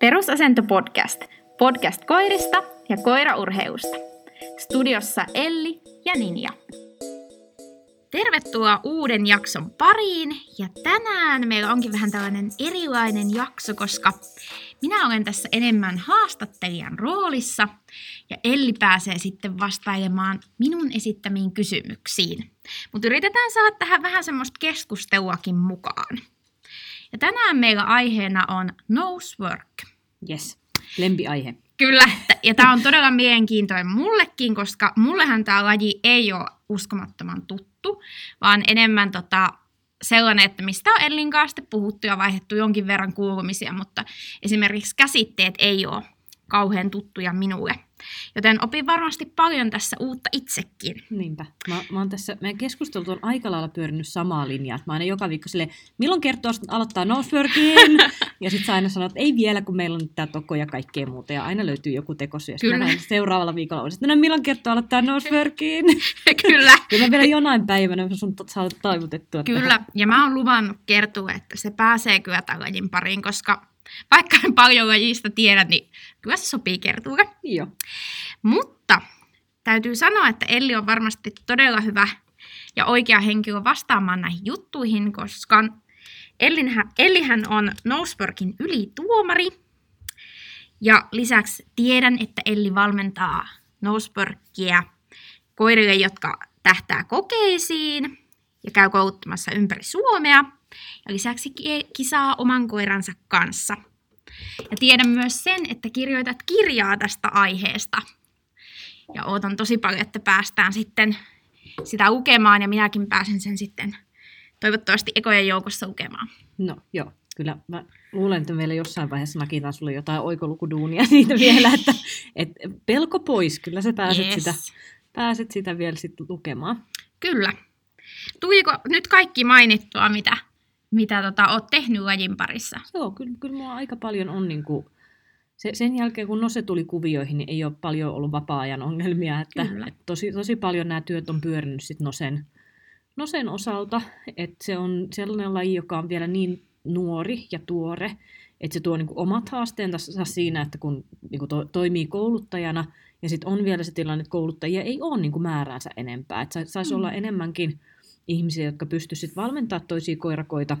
Perusasento podcast. Podcast koirista ja koiraurheusta. Studiossa Elli ja Ninja. Tervetuloa uuden jakson pariin ja tänään meillä onkin vähän tällainen erilainen jakso, koska minä olen tässä enemmän haastattelijan roolissa ja Elli pääsee sitten vastailemaan minun esittämiin kysymyksiin. Mutta yritetään saada tähän vähän semmoista keskusteluakin mukaan. Ja tänään meillä aiheena on nosework. Yes, lempiaihe. Kyllä, ja tämä on todella mielenkiintoinen mullekin, koska mullehan tämä laji ei ole uskomattoman tuttu, vaan enemmän tota, sellainen, että mistä on Ellin kanssa puhuttu ja vaihdettu jonkin verran kuulumisia, mutta esimerkiksi käsitteet ei ole kauhean tuttuja minulle. Joten opin varmasti paljon tässä uutta itsekin. Niinpä. Mä, mä oon tässä, meidän keskustelut on aika lailla pyörinyt samaa linjaa. Mä aina joka viikko sille, milloin kertoo aloittaa Noseworkin? ja sitten sä aina sanot, että ei vielä, kun meillä on tää toko ja kaikkea muuta. Ja aina löytyy joku tekosyy. Ja Kyllä. seuraavalla viikolla olisin, no milloin kertoo aloittaa Noseworkin? Kyllä. ja mä vielä jonain päivänä sun saat taivutettua. Kyllä. Tähän. Ja mä oon luvannut kertoa, että se pääsee kyllä tällainen pariin, koska vaikka en paljon lajista tiedä, niin kyllä se sopii kertuulle. Joo. Mutta täytyy sanoa, että Elli on varmasti todella hyvä ja oikea henkilö vastaamaan näihin juttuihin, koska Ellinhän, Ellihän on Noseworkin ylituomari. Ja lisäksi tiedän, että Elli valmentaa Noseworkia koirille, jotka tähtää kokeisiin ja käy kouluttamassa ympäri Suomea – ja lisäksi kisaa oman koiransa kanssa. Ja tiedän myös sen, että kirjoitat kirjaa tästä aiheesta. Ja ootan tosi paljon, että päästään sitten sitä lukemaan ja minäkin pääsen sen sitten toivottavasti ekojen joukossa lukemaan. No joo, kyllä mä luulen, että meillä jossain vaiheessa nakitaan sulle jotain oikolukuduunia siitä vielä, että et pelko pois, kyllä sä pääset, yes. sitä, pääset sitä vielä sitten lukemaan. Kyllä. Tuliko nyt kaikki mainittua, mitä mitä tota, oot tehnyt lajin parissa? Joo, kyllä, kyllä mulla aika paljon on niin kuin, se, sen jälkeen kun Nose tuli kuvioihin, niin ei ole paljon ollut vapaa-ajan ongelmia. Että, että tosi, tosi paljon nämä työt on pyörinyt sit Nosen, Nosen osalta. Että se on sellainen laji, joka on vielä niin nuori ja tuore, että se tuo niin kuin omat haasteensa siinä, että kun niin kuin to, toimii kouluttajana, ja sitten on vielä se tilanne, että kouluttajia ei ole niin kuin määräänsä enempää. Että saisi mm. olla enemmänkin ihmisiä, jotka pystyisivät valmentamaan toisia koirakoita.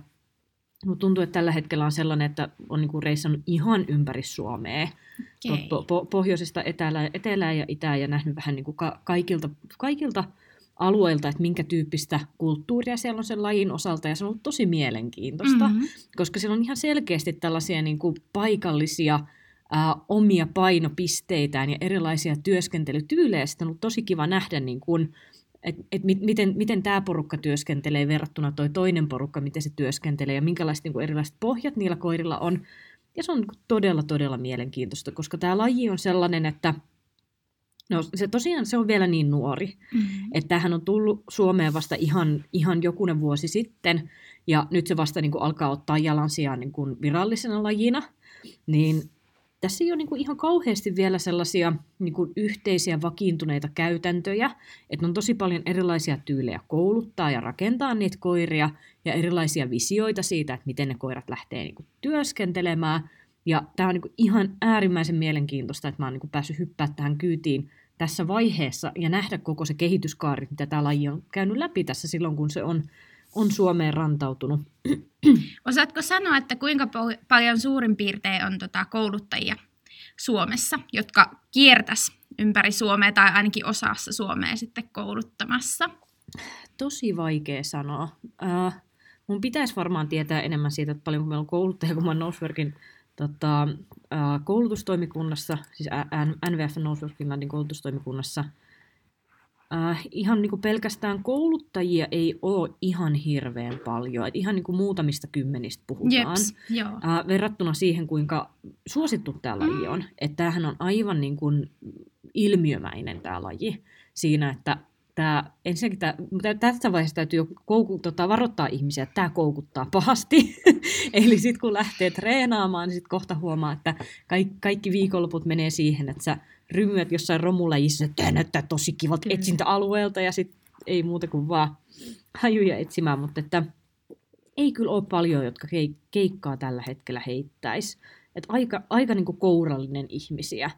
Mutta tuntuu, että tällä hetkellä on sellainen, että on niinku reissannut ihan ympäri Suomea. Okay. Po- po- pohjoisesta etelään, etelään ja itään ja nähnyt vähän niinku ka- kaikilta, kaikilta alueilta, että minkä tyyppistä kulttuuria siellä on sen lajin osalta. Ja se on ollut tosi mielenkiintoista, mm-hmm. koska siellä on ihan selkeästi tällaisia niinku paikallisia ää, omia painopisteitään ja erilaisia työskentelytyylejä. Sitten on ollut tosi kiva nähdä niin kuin, että et miten, miten tämä porukka työskentelee verrattuna toi toinen porukka, miten se työskentelee ja minkälaiset niin kuin erilaiset pohjat niillä koirilla on. Ja se on niin todella, todella mielenkiintoista, koska tämä laji on sellainen, että no, se tosiaan se on vielä niin nuori, mm-hmm. että tämähän on tullut Suomeen vasta ihan, ihan jokunen vuosi sitten, ja nyt se vasta niin kuin alkaa ottaa jalansijaan niin kuin virallisena lajina, niin tässä ei ole niin kuin ihan kauheasti vielä sellaisia niin kuin yhteisiä vakiintuneita käytäntöjä, että on tosi paljon erilaisia tyylejä kouluttaa ja rakentaa niitä koiria ja erilaisia visioita siitä, että miten ne koirat lähtee niin kuin työskentelemään. Ja tämä on niin kuin ihan äärimmäisen mielenkiintoista, että mä oon niin päässyt hyppää tähän kyytiin tässä vaiheessa ja nähdä koko se kehityskaari, mitä tämä laji on käynyt läpi tässä silloin, kun se on on Suomeen rantautunut. Osaatko sanoa, että kuinka paljon suurin piirtein on tota kouluttajia Suomessa, jotka kiertäs ympäri Suomea tai ainakin osassa Suomea sitten kouluttamassa? Tosi vaikea sanoa. Äh, mun pitäisi varmaan tietää enemmän siitä, että paljon meillä on kouluttajia, kun mä Noseworkin tota, äh, koulutustoimikunnassa, siis NVF Nosework Finlandin koulutustoimikunnassa – äh, ihan niin kuin pelkästään kouluttajia ei ole ihan hirveän paljon. Et ihan niin kuin muutamista kymmenistä puhutaan. Jeps, joo. Äh, verrattuna siihen, kuinka suosittu tämä laji on. Että tämähän on aivan niin kuin ilmiömäinen tämä laji siinä, että tämä, ensinnäkin tämä, tässä vaiheessa täytyy jo kouku, tota, varoittaa ihmisiä, että tämä koukuttaa pahasti. Eli sitten kun lähtee treenaamaan, niin sitten kohta huomaa, että kaikki, kaikki viikonloput menee siihen, että sä rymyät jossain romulajissa, että tämä näyttää tosi kivalta etsintäalueelta ja sitten ei muuta kuin vaan hajuja etsimään, mutta että ei kyllä ole paljon, jotka keikkaa tällä hetkellä heittäisi. että aika, aika niin kuin kourallinen ihmisiä.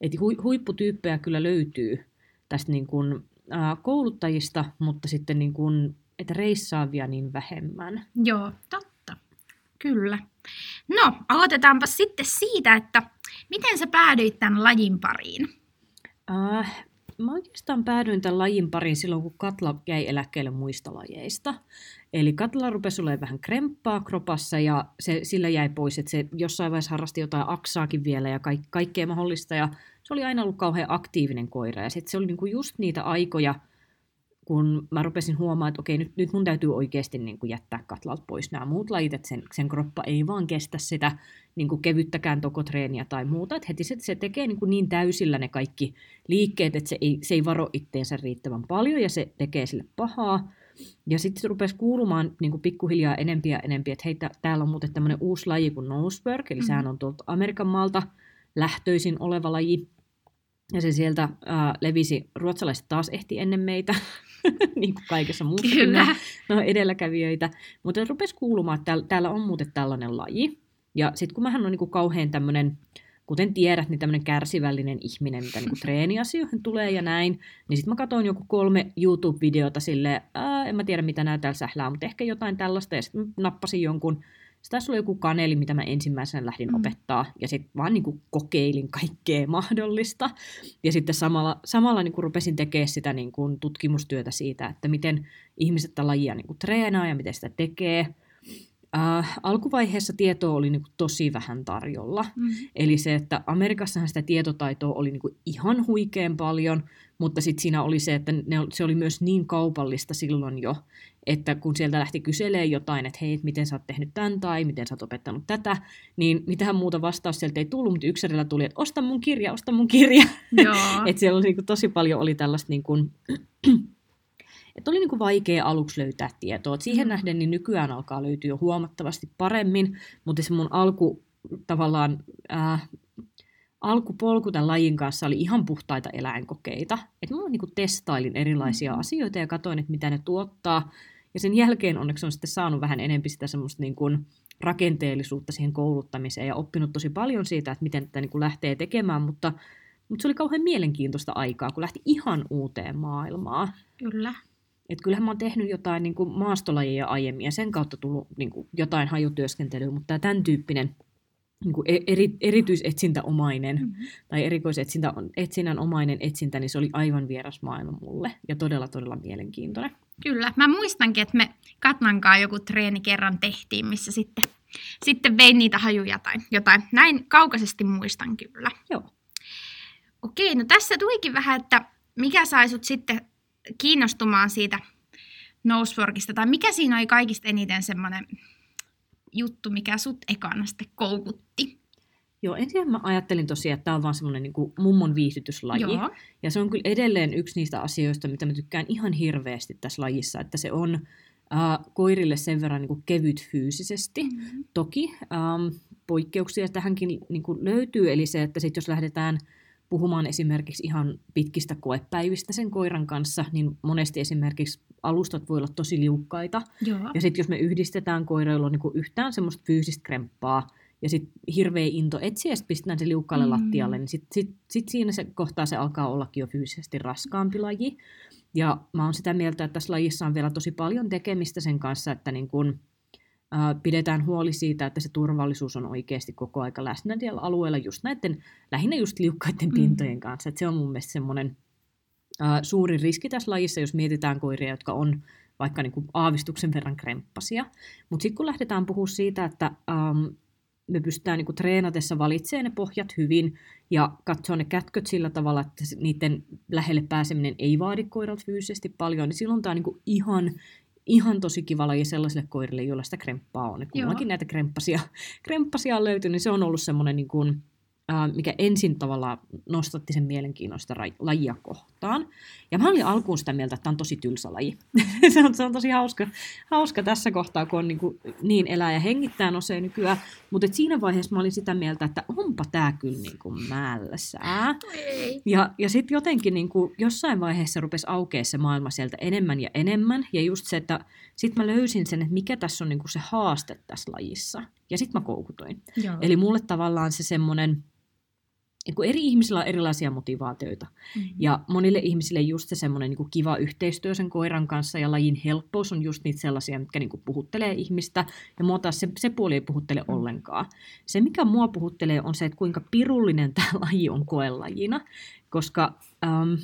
Et hu, huipputyyppejä kyllä löytyy tästä niin kuin, ää, kouluttajista, mutta sitten niin kuin, että reissaavia niin vähemmän. Joo, totta. Kyllä. No, aloitetaanpa sitten siitä, että miten sä päädyit tämän lajin pariin? Äh, mä oikeastaan päädyin tämän lajin pariin silloin, kun Katla jäi eläkkeelle muista lajeista. Eli Katla rupesi olemaan vähän kremppaa kropassa ja se, sillä jäi pois, että se jossain vaiheessa harrasti jotain aksaakin vielä ja kaik, kaikkea mahdollista. Ja se oli aina ollut kauhean aktiivinen koira ja sitten se oli niinku just niitä aikoja, kun mä rupesin huomaamaan, että okei, nyt, nyt mun täytyy oikeasti niin kuin jättää katlalta pois nämä muut lajit, että sen, sen kroppa ei vaan kestä sitä niin kuin kevyttäkään tokotreeniä tai muuta, että heti se, se tekee niin, kuin niin täysillä ne kaikki liikkeet, että se ei, se ei varo itteensä riittävän paljon ja se tekee sille pahaa. Ja sitten se rupesi kuulumaan niin kuin pikkuhiljaa enempiä ja enempi, että hei, täällä on muuten tämmöinen uusi laji kuin nosework, eli mm-hmm. sehän on tuolta Amerikan maalta lähtöisin oleva laji, ja se sieltä ää, levisi, ruotsalaiset taas ehti ennen meitä, niin kuin kaikessa muussa. Kyllä. No, edelläkävijöitä. Mutta rupesi kuulumaan, että täällä, täällä on muuten tällainen laji. Ja sitten kun mähän on niin kuin kauhean tämmöinen, kuten tiedät, niin tämmöinen kärsivällinen ihminen, mitä niin treeniasioihin tulee ja näin, niin sitten mä katsoin joku kolme YouTube-videota silleen, en mä tiedä mitä nämä täällä sählää, mutta ehkä jotain tällaista, ja sitten nappasin jonkun se taisi olla joku kaneli, mitä mä ensimmäisenä lähdin mm. opettaa, ja sitten vaan niin kuin kokeilin kaikkea mahdollista. Ja sitten samalla, samalla niin kuin rupesin tekemään sitä niin kuin tutkimustyötä siitä, että miten ihmiset tätä lajia niin kuin treenaa ja miten sitä tekee. Äh, alkuvaiheessa tietoa oli niin kuin tosi vähän tarjolla. Mm. Eli se, että Amerikassahan sitä tietotaitoa oli niin kuin ihan huikean paljon, mutta sitten siinä oli se, että ne, se oli myös niin kaupallista silloin jo, että kun sieltä lähti kyselee jotain, että hei, miten sä oot tehnyt tämän tai miten sä oot opettanut tätä, niin mitään muuta vastaus sieltä ei tullut, mutta yksilöllä tuli, että osta mun kirja, osta mun kirja. että siellä oli niin kuin, tosi paljon oli tällaista niin kuin, että oli niin kuin vaikea aluksi löytää tietoa. Et siihen mm. nähden niin nykyään alkaa löytyä jo huomattavasti paremmin, mutta se mun alku tavallaan äh, alkupolku tämän lajin kanssa oli ihan puhtaita eläinkokeita. Että mä niin testailin erilaisia mm. asioita ja katsoin, että mitä ne tuottaa. Ja sen jälkeen onneksi on sitten saanut vähän enemmän sitä semmoista niin kuin rakenteellisuutta siihen kouluttamiseen ja oppinut tosi paljon siitä, että miten tätä niin kuin lähtee tekemään, mutta, mutta se oli kauhean mielenkiintoista aikaa, kun lähti ihan uuteen maailmaan. Kyllä. Et kyllähän mä oon tehnyt jotain niin kuin maastolajia aiemmin ja sen kautta tullut niin kuin jotain hajutyöskentelyä, mutta tämän tyyppinen niin kuin e-, eri, erityisetsintäomainen mm-hmm. tai erikoisetsinnän omainen etsintä, niin se oli aivan vieras maailma mulle ja todella, todella mielenkiintoinen. Kyllä. Mä muistankin, että me Katnankaan joku treeni kerran tehtiin, missä sitten, sitten vein niitä hajuja tai jotain. Näin kaukaisesti muistan kyllä. Joo. Okei, no tässä tuikin vähän, että mikä sai sut sitten kiinnostumaan siitä noseworkista, tai mikä siinä oli kaikista eniten semmoinen juttu, mikä sut ekana sitten koukutti? Joo, ensin mä ajattelin tosiaan, että tämä on vaan semmoinen niin mummon viihdytyslaji. Joo. Ja se on kyllä edelleen yksi niistä asioista, mitä mä tykkään ihan hirveästi tässä lajissa, että se on äh, koirille sen verran niin kuin kevyt fyysisesti. Mm-hmm. Toki ähm, poikkeuksia tähänkin niin kuin löytyy, eli se, että sit jos lähdetään puhumaan esimerkiksi ihan pitkistä koepäivistä sen koiran kanssa, niin monesti esimerkiksi alustat voi olla tosi liukkaita. Joo. Ja sitten jos me yhdistetään koirailla niin yhtään semmoista fyysistä kremppaa, ja sitten hirveä into etsiä, sitten pistetään se liukkaalle mm. lattialle, niin sitten sit, sit siinä se kohtaa se alkaa ollakin jo fyysisesti raskaampi laji. Ja mä oon sitä mieltä, että tässä lajissa on vielä tosi paljon tekemistä sen kanssa, että niin kun, pidetään huoli siitä, että se turvallisuus on oikeasti koko aika läsnä siellä alueella just näiden, lähinnä just liukkaiden mm. pintojen kanssa. Et se on mun mielestä semmoinen suuri riski tässä lajissa, jos mietitään koiria, jotka on vaikka niin kuin aavistuksen verran kremppasia. Mutta sitten kun lähdetään puhumaan siitä, että ähm, me pystytään niin kuin treenatessa valitsemaan ne pohjat hyvin ja katsoa ne kätköt sillä tavalla, että niiden lähelle pääseminen ei vaadi koiralta fyysisesti paljon, niin silloin tämä on niin kuin ihan, ihan tosi kiva laji sellaisille koirille, joilla sitä kremppaa on. Kun näitä kremppasia, kremppasia on löytynyt, niin se on ollut semmoinen niin kuin, mikä ensin tavallaan nostatti sen mielenkiinnosta lajia kohtaan. Ja mä olin alkuun sitä mieltä, että tämä on tosi tylsä laji. se, on, se on tosi hauska, hauska tässä kohtaa, kun on niin, kuin niin elää ja hengittää nosee nykyään. Mutta siinä vaiheessa mä olin sitä mieltä, että onpa tämä kyllä niin kuin mälsää. Ja, ja sitten jotenkin niin kuin jossain vaiheessa rupesi aukeaa se maailma sieltä enemmän ja enemmän. Ja just se, että sitten mä löysin sen, että mikä tässä on niin kuin se haaste tässä lajissa. Ja sitten mä koukutoin. Joo. Eli mulle tavallaan se semmoinen, kun eri ihmisillä on erilaisia motivaatioita. Mm-hmm. Ja monille ihmisille just se semmoinen niin kiva yhteistyö sen koiran kanssa ja lajin helppous on just niitä sellaisia, mitkä niin kuin puhuttelee ihmistä. Ja mua taas se, se puoli ei puhuttele mm. ollenkaan. Se, mikä mua puhuttelee, on se, että kuinka pirullinen tämä laji on koelajina. Koska ähm,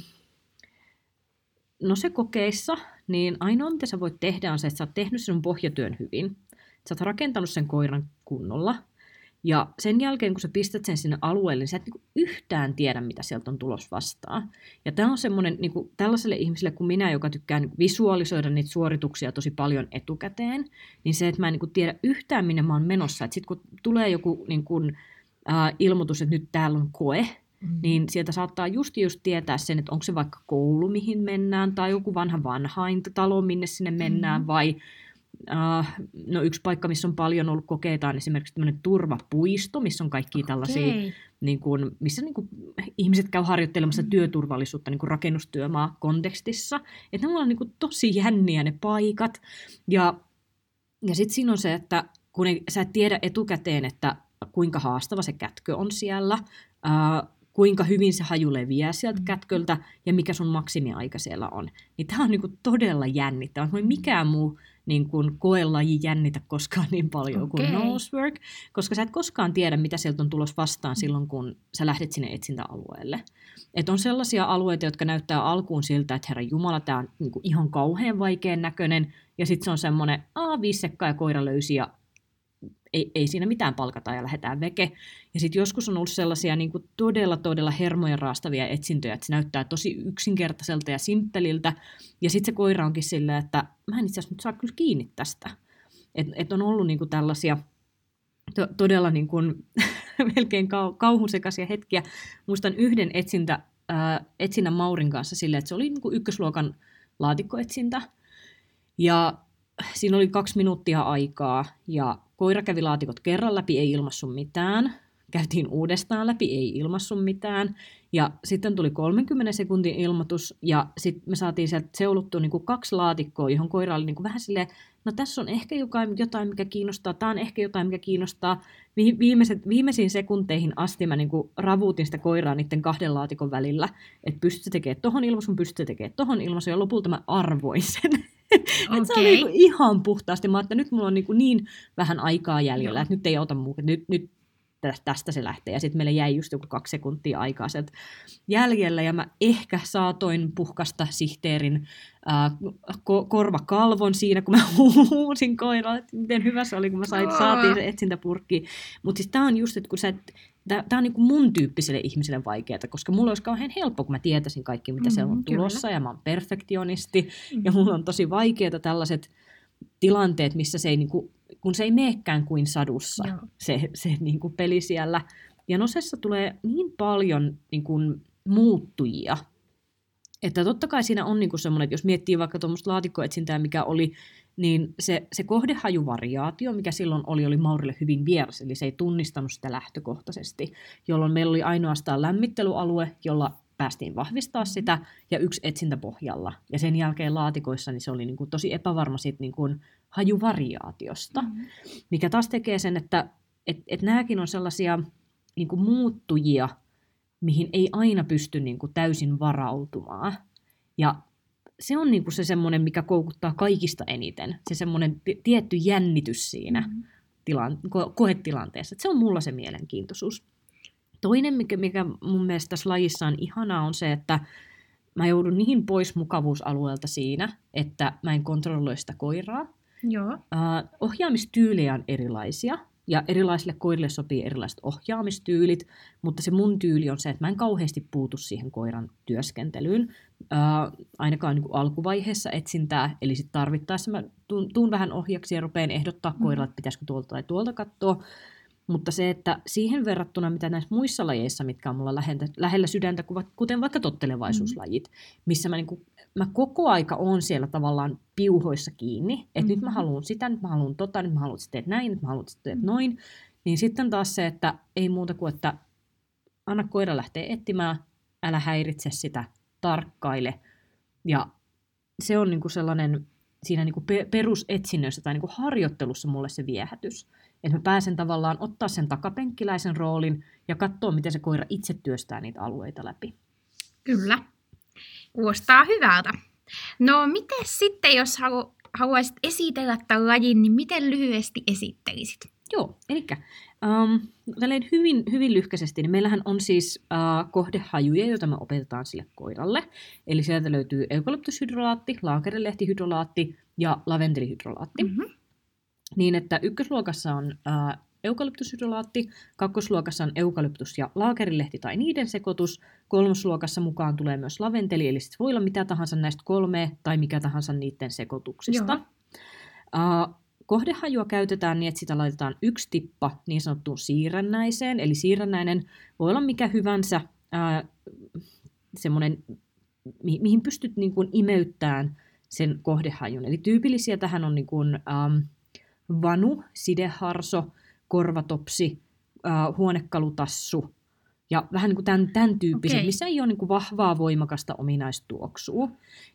no se kokeissa, niin ainoa mitä sä voit tehdä on se, että sä oot tehnyt sinun pohjatyön hyvin. Sä oot rakentanut sen koiran kunnolla. Ja sen jälkeen, kun sä pistät sen sinne alueelle, niin sä et niinku yhtään tiedä, mitä sieltä on tulos vastaan. Ja tämä on semmoinen niinku, tällaiselle ihmiselle kuin minä, joka tykkää niinku, visualisoida niitä suorituksia tosi paljon etukäteen, niin se, että mä en niinku, tiedä yhtään, minne mä oon menossa. Että sitten kun tulee joku niinku, äh, ilmoitus, että nyt täällä on koe, Mm. Niin sieltä saattaa just just tietää sen, että onko se vaikka koulu, mihin mennään, tai joku vanha vanhain talo, minne sinne mennään, mm. vai Uh, no yksi paikka, missä on paljon ollut kokeita, on esimerkiksi tämmöinen turvapuisto, missä on kaikki tällaisia, okay. niin kuin, missä niin kuin, ihmiset käy harjoittelemassa mm. työturvallisuutta niin kuin rakennustyömaa kontekstissa. Että ne on niin kuin, tosi jänniä ne paikat. Ja, ja sitten siinä on se, että kun ei, sä et tiedä etukäteen, että kuinka haastava se kätkö on siellä, uh, kuinka hyvin se haju leviää sieltä mm. kätköltä ja mikä sun maksimiaika siellä on. Niin tämä on niinku todella jännittävä. Voi mikään muu niin kuin koelaji jännitä koskaan niin paljon okay. kuin nosework, koska sä et koskaan tiedä, mitä sieltä on tulos vastaan silloin, kun sä lähdet sinne etsintäalueelle. Et on sellaisia alueita, jotka näyttää alkuun siltä, että herra Jumala, tämä on niin kuin ihan kauhean vaikean näköinen, ja sitten se on semmoinen, aa, viisekka ja koira löysi, ja ei, ei siinä mitään palkata ja lähdetään veke. Ja sitten joskus on ollut sellaisia niin kuin todella, todella hermoja raastavia etsintöjä, että se näyttää tosi yksinkertaiselta ja simppeliltä. Ja sitten se koira onkin silleen, että mä en itse asiassa nyt saa kyllä kiinni tästä. Että et on ollut niin kuin tällaisia to, todella niin kuin, melkein kau, kauhusekaisia hetkiä. Muistan yhden etsintä, ää, etsinnän Maurin kanssa silleen, että se oli niin kuin ykkösluokan laatikkoetsintä. Ja siinä oli kaksi minuuttia aikaa ja koira kävi laatikot kerran läpi, ei ilmassu mitään. Käytiin uudestaan läpi, ei ilmassu mitään. Ja sitten tuli 30 sekuntin ilmoitus ja sitten me saatiin sieltä seuluttua niin kuin kaksi laatikkoa, johon koira oli niin kuin vähän silleen, no tässä on ehkä jotain, mikä kiinnostaa, tämä on ehkä jotain, mikä kiinnostaa. Viimeiset, viimeisiin sekunteihin asti mä niin kuin ravuutin sitä koiraa niiden kahden laatikon välillä, että pystytkö tekemään tohon ilmaisun, pystytkö tekemään tohon ilmaisun, ja lopulta mä arvoin sen. Okay. se oli niinku ihan puhtaasti. Mä että nyt mulla on niinku niin vähän aikaa jäljellä, että nyt ei auta muu. Nyt, nyt tästä se lähtee. Ja sitten meille jäi just joku kaksi sekuntia aikaa sieltä jäljellä, ja mä ehkä saatoin puhkasta sihteerin äh, ko- korvakalvon siinä, kun mä huusin koiraa, että miten hyvä se oli, kun mä sain, saatiin se etsintäpurkki. Mutta siis tää on just, että kun sä et, Tämä on niin mun tyyppiselle ihmiselle vaikeaa, koska mulla olisi kauhean helppo, kun mä tietäisin kaikki, mitä mm, siellä on tulossa, kyllä. ja mä oon perfektionisti, mm. ja mulla on tosi vaikeaa tällaiset tilanteet, missä se ei, niin kuin, kun se ei meekään kuin sadussa, Joo. se, se niin kuin peli siellä. Ja Nosessa tulee niin paljon niin kuin, muuttujia, että totta kai siinä on niin kuin semmoinen, että jos miettii vaikka tuommoista laatikkoetsintää, mikä oli niin se, se kohdehajuvariaatio, mikä silloin oli, oli Maurille hyvin vieras, eli se ei tunnistanut sitä lähtökohtaisesti, jolloin meillä oli ainoastaan lämmittelyalue, jolla päästiin vahvistaa mm-hmm. sitä, ja yksi etsintäpohjalla. Ja sen jälkeen laatikoissa niin se oli niin kuin tosi epävarma siitä niin kuin hajuvariaatiosta, mm-hmm. mikä taas tekee sen, että et, et nämäkin on sellaisia niin kuin muuttujia, mihin ei aina pysty niin kuin täysin varautumaan. Ja se on niinku se semmoinen, mikä koukuttaa kaikista eniten. Se semmoinen t- tietty jännitys siinä mm-hmm. tilan, ko- koetilanteessa. Et se on mulla se mielenkiintoisuus. Toinen, mikä, mikä mun mielestä tässä lajissa on ihanaa, on se, että mä joudun niin pois mukavuusalueelta siinä, että mä en kontrolloi sitä koiraa. Joo. Uh, ohjaamistyylejä on erilaisia. Ja erilaisille koirille sopii erilaiset ohjaamistyylit, mutta se mun tyyli on se, että mä en kauheasti puutu siihen koiran työskentelyyn, äh, ainakaan niin kuin alkuvaiheessa etsintää, eli sitten tarvittaessa mä tuun, tuun vähän ohjaksi ja rupean ehdottaa mm. koiralle, että pitäisikö tuolta tai tuolta katsoa, mutta se, että siihen verrattuna, mitä näissä muissa lajeissa, mitkä on mulla lähellä, lähellä sydäntä, kuten vaikka tottelevaisuuslajit, mm. missä mä, niin kuin, mä koko aika on siellä tavallaan piuhoissa kiinni, että mm-hmm. nyt mä haluan sitä, nyt mä haluan tota, nyt mä haluan sitten näin, nyt mä haluan sitten mm. noin, niin sitten taas se, että ei muuta kuin, että anna koira lähteä etsimään, älä häiritse sitä, tarkkaile. Ja se on niin kuin sellainen siinä niin kuin perusetsinnöissä tai niin kuin harjoittelussa mulle se viehätys. Että mä pääsen tavallaan ottaa sen takapenkkiläisen roolin ja katsoa, miten se koira itse työstää niitä alueita läpi. Kyllä. Kuulostaa hyvältä. No miten sitten, jos halu, haluaisit esitellä tämän lajin, niin miten lyhyesti esittelisit? Joo, eli um, hyvin, hyvin lyhkäisesti, niin meillähän on siis uh, kohdehajuja, joita me opetetaan sille koiralle. Eli sieltä löytyy eukalyptushydrolaatti, laakerelehtihydrolaatti ja laventelihydrolaatti. Mm-hmm. Niin, että ykkösluokassa on uh, eukalyptushydrolaatti, kakkosluokassa on eukalyptus ja laakerilehti tai niiden sekoitus, kolmosluokassa mukaan tulee myös laventeli, eli sit voi olla mitä tahansa näistä kolme tai mikä tahansa niiden sekoituksista. Uh, kohdehajua käytetään niin, että sitä laitetaan yksi tippa niin sanottuun siirrännäiseen, eli siirrännäinen voi olla mikä hyvänsä uh, semmoinen, mi- mihin pystyt niin kuin imeyttämään sen kohdehajun. Eli tyypillisiä tähän on niin kuin, um, vanu, sideharso, korvatopsi, äh, huonekalutassu ja vähän niin kuin tämän, tämän tyyppiset, okay. missä ei ole niin kuin vahvaa voimakasta ominaistuoksua.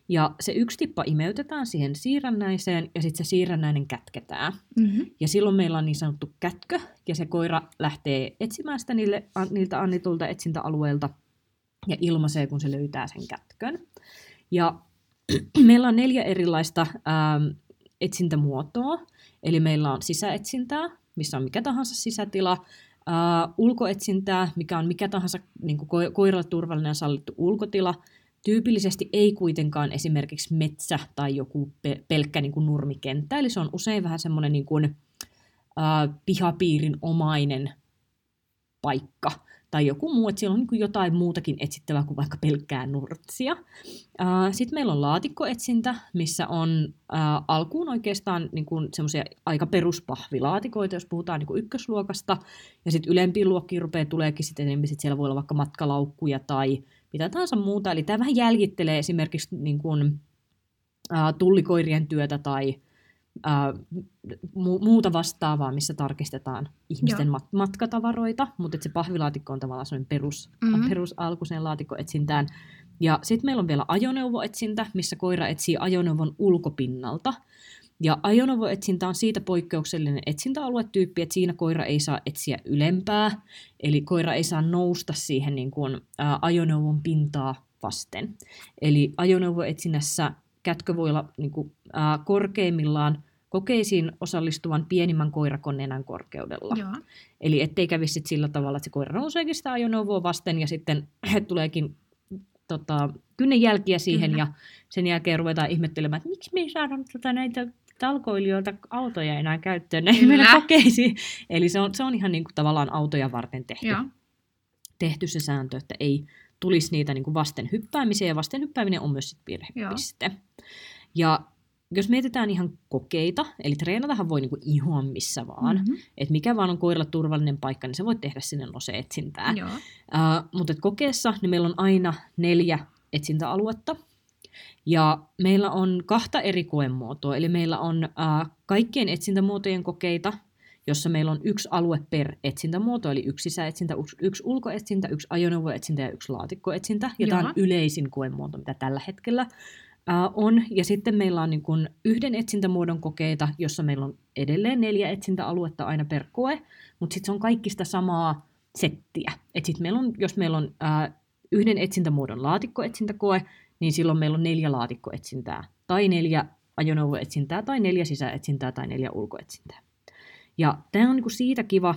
Ja se yksi tippa imeytetään siihen siirrännäiseen ja sitten se siirrännäinen kätketään. Mm-hmm. Ja silloin meillä on niin sanottu kätkö ja se koira lähtee etsimään sitä niille, niiltä annitulta etsintäalueilta ja ilmaisee, kun se löytää sen kätkön. Ja meillä on neljä erilaista ähm, etsintämuotoa. Eli meillä on sisäetsintää, missä on mikä tahansa sisätila, uh, ulkoetsintää, mikä on mikä tahansa niin kuin ko- koiralle turvallinen ja sallittu ulkotila, Tyypillisesti ei kuitenkaan esimerkiksi metsä tai joku pe- pelkkä niin kuin nurmikenttä, eli se on usein vähän semmoinen niin kuin, uh, pihapiirin omainen paikka tai joku muu, että siellä on niin jotain muutakin etsittävää kuin vaikka pelkkää nurtsia. Sitten meillä on laatikkoetsintä, missä on alkuun oikeastaan niin semmoisia aika peruspahvilaatikoita, jos puhutaan niin ykkösluokasta, ja sitten ylempiin luokkiin rupeaa tuleekin sitten enemmän, sit siellä voi olla vaikka matkalaukkuja tai mitä tahansa muuta, eli tämä vähän jäljittelee esimerkiksi niin kuin, tullikoirien työtä tai mu- muuta vastaavaa, missä tarkistetaan ihmisten mat- matkatavaroita, mutta se pahvilaatikko on tavallaan sellainen perus, mm-hmm. perusalku sen laatikkoetsintään. Ja sitten meillä on vielä ajoneuvoetsintä, missä koira etsii ajoneuvon ulkopinnalta. Ja ajoneuvoetsintä on siitä poikkeuksellinen etsintäaluetyyppi, että siinä koira ei saa etsiä ylempää, eli koira ei saa nousta siihen niin kuin, ää, ajoneuvon pintaa vasten. Eli ajoneuvoetsinnässä kätkö voi olla niin kuin, ää, korkeimmillaan kokeisiin osallistuvan pienimmän koirakoneenan korkeudella. Joo. Eli ettei kävisi sillä tavalla, että se koira nouseekin sitä ajoneuvoa vasten ja sitten tuleekin tota, kynnen jälkiä siihen Kyllä. ja sen jälkeen ruvetaan ihmettelemään, että miksi me ei saada tota, näitä talkoilijoilta autoja enää käyttöön näihin meidän kokeisiin. Eli se on, se on ihan niin kuin, tavallaan autoja varten tehty, Joo. tehty se sääntö, että ei tulisi niitä niin kuin vasten hyppäämisiä, ja vasten hyppääminen on myös sit virhepiste. Joo. Ja jos mietitään ihan kokeita, eli treenatahan voi niinku ihan missä vaan, mm-hmm. että mikä vaan on koiralla turvallinen paikka, niin se voi tehdä sinne nose-etsintää. Uh, mutta kokeessa niin meillä on aina neljä etsintäaluetta, ja meillä on kahta eri koemuotoa, eli meillä on uh, kaikkien etsintämuotojen kokeita, jossa meillä on yksi alue per etsintämuoto, eli yksi sisäetsintä, yksi ulkoetsintä, yksi ajoneuvoetsintä ja yksi laatikkoetsintä. Ja Joo. tämä on yleisin koemuoto, mitä tällä hetkellä on. Ja sitten meillä on niin kuin yhden etsintämuodon kokeita, jossa meillä on edelleen neljä etsintäaluetta aina per koe, mutta sitten se on kaikista samaa settiä. Et sit meillä on, jos meillä on ää, yhden etsintämuodon laatikkoetsintäkoe, niin silloin meillä on neljä laatikkoetsintää, tai neljä ajoneuvoetsintää, tai neljä sisäetsintää, tai neljä ulkoetsintää. Ja tämä on niin kuin siitä kiva,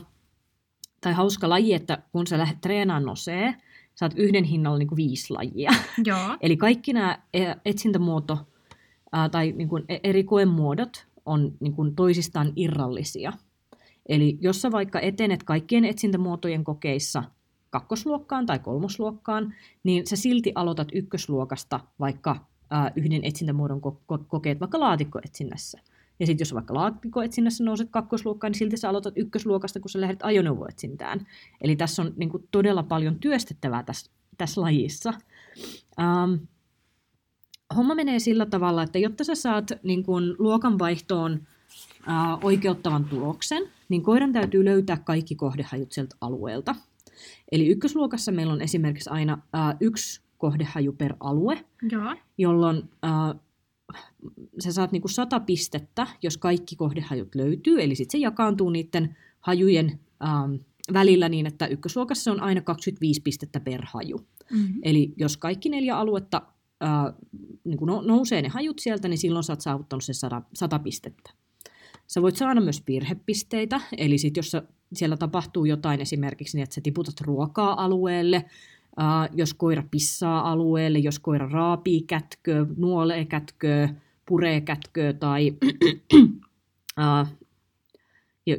tai hauska laji, että kun sä lähdet treenaamaan nosee, saat yhden hinnalla niin kuin viisi lajia. Joo. Eli kaikki nämä e, etsintämuoto ää, tai niin kuin e, eri koemuodot on niin kuin toisistaan irrallisia. Eli jos sä vaikka etenet kaikkien etsintämuotojen kokeissa kakkosluokkaan tai kolmosluokkaan, niin sä silti aloitat ykkösluokasta vaikka ää, yhden etsintämuodon ko- ko- kokeet vaikka laatikkoetsinnässä. Ja sitten jos vaikka laatikkoetsinnässä nouset kakkosluokkaan, niin silti sä aloitat ykkösluokasta, kun sä lähdet ajoneuvoetsintään. Eli tässä on niin kuin, todella paljon työstettävää tässä, tässä lajissa. Um, homma menee sillä tavalla, että jotta sä saat niin kuin, luokanvaihtoon uh, oikeuttavan tuloksen, niin koiran täytyy löytää kaikki kohdehajut sieltä alueelta. Eli ykkösluokassa meillä on esimerkiksi aina uh, yksi kohdehaju per alue, Joo. jolloin uh, sä saat niinku sata pistettä, jos kaikki kohdehajut löytyy, eli sitten se jakaantuu niiden hajujen ähm, välillä niin, että ykkösluokassa on aina 25 pistettä per haju. Mm-hmm. Eli jos kaikki neljä aluetta äh, niin kuin nousee ne hajut sieltä, niin silloin sä oot saavuttanut sen 100, 100 pistettä. Sä voit saada myös virhepisteitä, eli sit jos siellä tapahtuu jotain esimerkiksi niin, että sä tiputat ruokaa alueelle, äh, jos koira pissaa alueelle, jos koira raapii kätköä, nuolee kätköä, puree kätköä tai äh,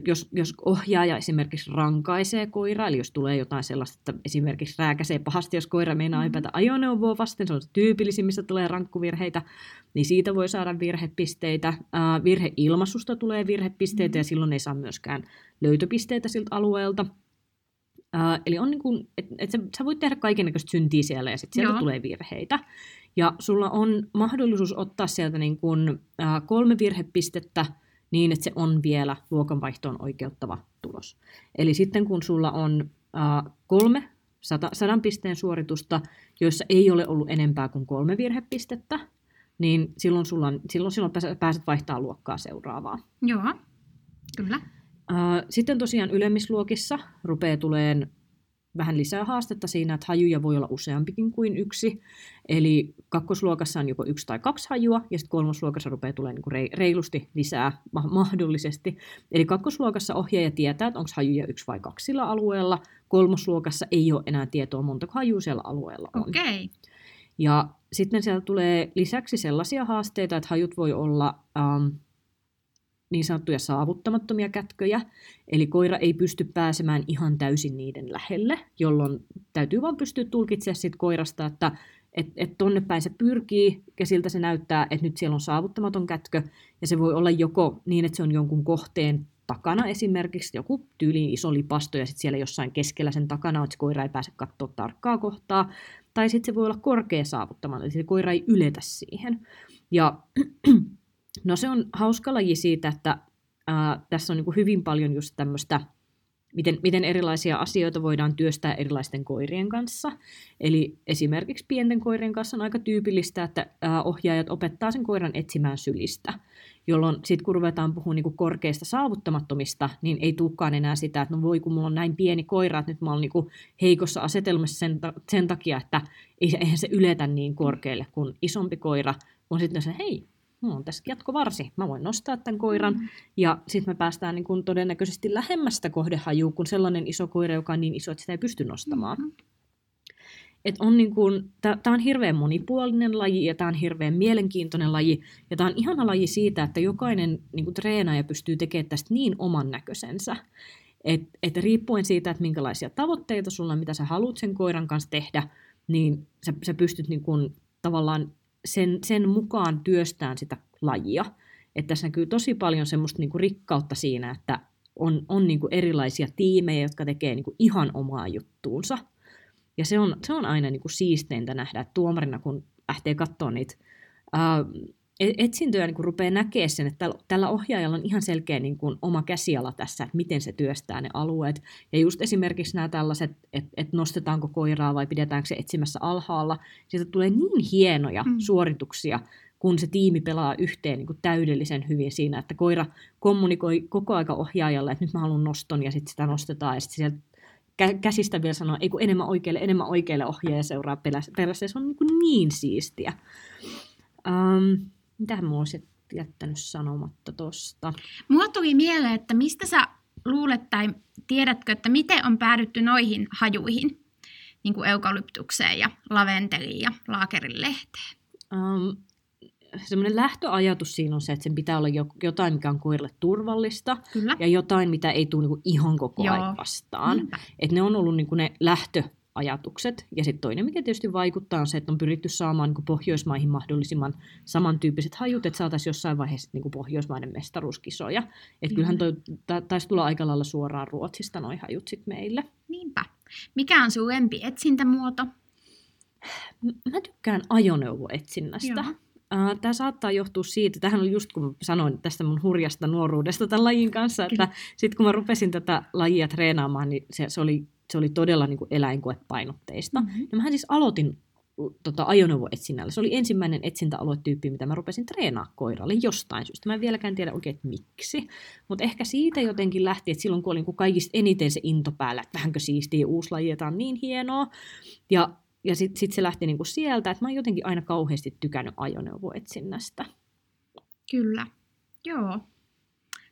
jos, jos ohjaaja esimerkiksi rankaisee koiraa, eli jos tulee jotain sellaista, että esimerkiksi rääkäsee pahasti, jos koira meinaa hypätä ajoneuvoa vasten, se on tyypillisin, missä tulee rankkuvirheitä, niin siitä voi saada virhepisteitä. Ää, virheilmaisusta tulee virhepisteitä ja silloin ei saa myöskään löytöpisteitä siltä alueelta. Eli on niin kuin, et, et sä, sä voit tehdä kaikenlaista syntiä siellä ja sitten sieltä Joo. tulee virheitä. Ja sulla on mahdollisuus ottaa sieltä niin kuin, ää, kolme virhepistettä, niin, että se on vielä luokanvaihtoon oikeuttava tulos. Eli sitten kun sulla on äh, kolme sata, sadan pisteen suoritusta, joissa ei ole ollut enempää kuin kolme virhepistettä, niin silloin, sulla on, silloin, silloin pääset vaihtamaan luokkaa seuraavaa. Joo, kyllä. Äh, sitten tosiaan ylemmisluokissa rupeaa tulemaan vähän lisää haastetta siinä, että hajuja voi olla useampikin kuin yksi. Eli kakkosluokassa on joko yksi tai kaksi hajua, ja sitten kolmosluokassa rupeaa tulemaan niin reilusti lisää mahdollisesti. Eli kakkosluokassa ohjaaja tietää, että onko hajuja yksi vai kaksi sillä alueella. Kolmosluokassa ei ole enää tietoa, montako hajua siellä alueella on. Okay. Ja sitten siellä tulee lisäksi sellaisia haasteita, että hajut voi olla... niin sanottuja saavuttamattomia kätköjä, eli koira ei pysty pääsemään ihan täysin niiden lähelle, jolloin täytyy vaan pystyä tulkitsemaan sit koirasta, että et, et tonne päin se pyrkii ja siltä se näyttää, että nyt siellä on saavuttamaton kätkö, ja se voi olla joko niin, että se on jonkun kohteen takana esimerkiksi, joku tyyliin iso lipasto ja sitten siellä jossain keskellä sen takana, että se koira ei pääse katsoa tarkkaa kohtaa, tai sitten se voi olla korkea saavuttamaton, eli se koira ei yletä siihen. Ja No se on hauska laji siitä, että ää, tässä on niin kuin hyvin paljon just tämmöistä, miten, miten erilaisia asioita voidaan työstää erilaisten koirien kanssa. Eli esimerkiksi pienten koirien kanssa on aika tyypillistä, että ää, ohjaajat opettaa sen koiran etsimään sylistä, jolloin sitten kun ruvetaan puhumaan niin kuin korkeista saavuttamattomista, niin ei tulekaan enää sitä, että no voi kun mulla on näin pieni koira, että nyt mä oon niin heikossa asetelmassa sen, sen takia, että eihän se yletä niin korkealle kuin isompi koira, kun sitten se, hei, mulla on tässä jatkovarsi, mä voin nostaa tämän koiran, mm. ja sitten me päästään niin kun todennäköisesti lähemmästä kohdehajua kuin sellainen iso koira, joka on niin iso, että sitä ei pysty nostamaan. Mm. Et on niin kun, tää, tää on hirveän monipuolinen laji, ja tämä on hirveän mielenkiintoinen laji, ja tämä on ihana laji siitä, että jokainen niin treenaaja pystyy tekemään tästä niin oman näköisensä. Et, et riippuen siitä, että minkälaisia tavoitteita sulla on, mitä sä haluat sen koiran kanssa tehdä, niin sä, sä pystyt niin kun, tavallaan sen, sen mukaan työstään sitä lajia. Että tässä näkyy tosi paljon semmoista niinku rikkautta siinä, että on, on niinku erilaisia tiimejä, jotka tekee niinku ihan omaa juttuunsa. Ja se on, se on aina niinku siisteintä nähdä, että tuomarina kun lähtee katsoa niitä etsintöjä niin rupeaa näkemään sen, että tällä ohjaajalla on ihan selkeä niin kuin oma käsiala tässä, että miten se työstää ne alueet. Ja just esimerkiksi nämä tällaiset, että, että nostetaanko koiraa vai pidetäänkö se etsimässä alhaalla, siitä tulee niin hienoja mm. suorituksia, kun se tiimi pelaa yhteen niin kuin täydellisen hyvin siinä, että koira kommunikoi koko aika ohjaajalle, että nyt mä haluan noston ja sitten sitä nostetaan ja sitten sieltä käsistä vielä sanoa, ei kun enemmän oikealle, enemmän oikealle ohjaaja seuraa perässä. Se on niin, kuin niin siistiä. Um, mitä mä olisin jättänyt sanomatta tosta? Mua tuli mieleen, että mistä sä luulet tai tiedätkö, että miten on päädytty noihin hajuihin, niin kuin eukalyptukseen ja laventeliin ja laakerin lehteen? Um, semmoinen lähtöajatus siinä on se, että sen pitää olla jotain, mikä on koiralle turvallista Kyllä. ja jotain, mitä ei tule niinku ihan koko ajan vastaan. Et ne on ollut niinku ne lähtö ajatukset. Ja sitten toinen, mikä tietysti vaikuttaa, on se, että on pyritty saamaan niin Pohjoismaihin mahdollisimman samantyyppiset hajut, että saataisiin jossain vaiheessa niin Pohjoismaiden mestaruuskisoja. Että kyllähän toi, ta, taisi tulla aika lailla suoraan Ruotsista noin hajut sitten meille. Niinpä. Mikä on sun lempi etsintämuoto? Mä tykkään ajoneuvoetsinnästä. Uh, Tämä saattaa johtua siitä, tähän oli just kun sanoin tästä mun hurjasta nuoruudesta tämän lajin kanssa, että sitten kun mä rupesin tätä lajia treenaamaan, niin se, se oli se oli todella niin kuin eläinkoepainotteista. Mm-hmm. Ja mähän siis aloitin tota, ajoneuvoetsinnällä. Se oli ensimmäinen etsintäaluetyyppi, mitä mä rupesin treenaa koiralle jostain syystä. Mä en vieläkään tiedä oikein, että miksi. Mutta ehkä siitä jotenkin lähti, että silloin kun oli niin kaikista eniten se into päällä, että vähänkö siistiä uusi laji, on niin hienoa. Ja, ja sitten sit se lähti niin kuin sieltä, että mä oon jotenkin aina kauheasti tykännyt ajoneuvoetsinnästä. Kyllä, joo.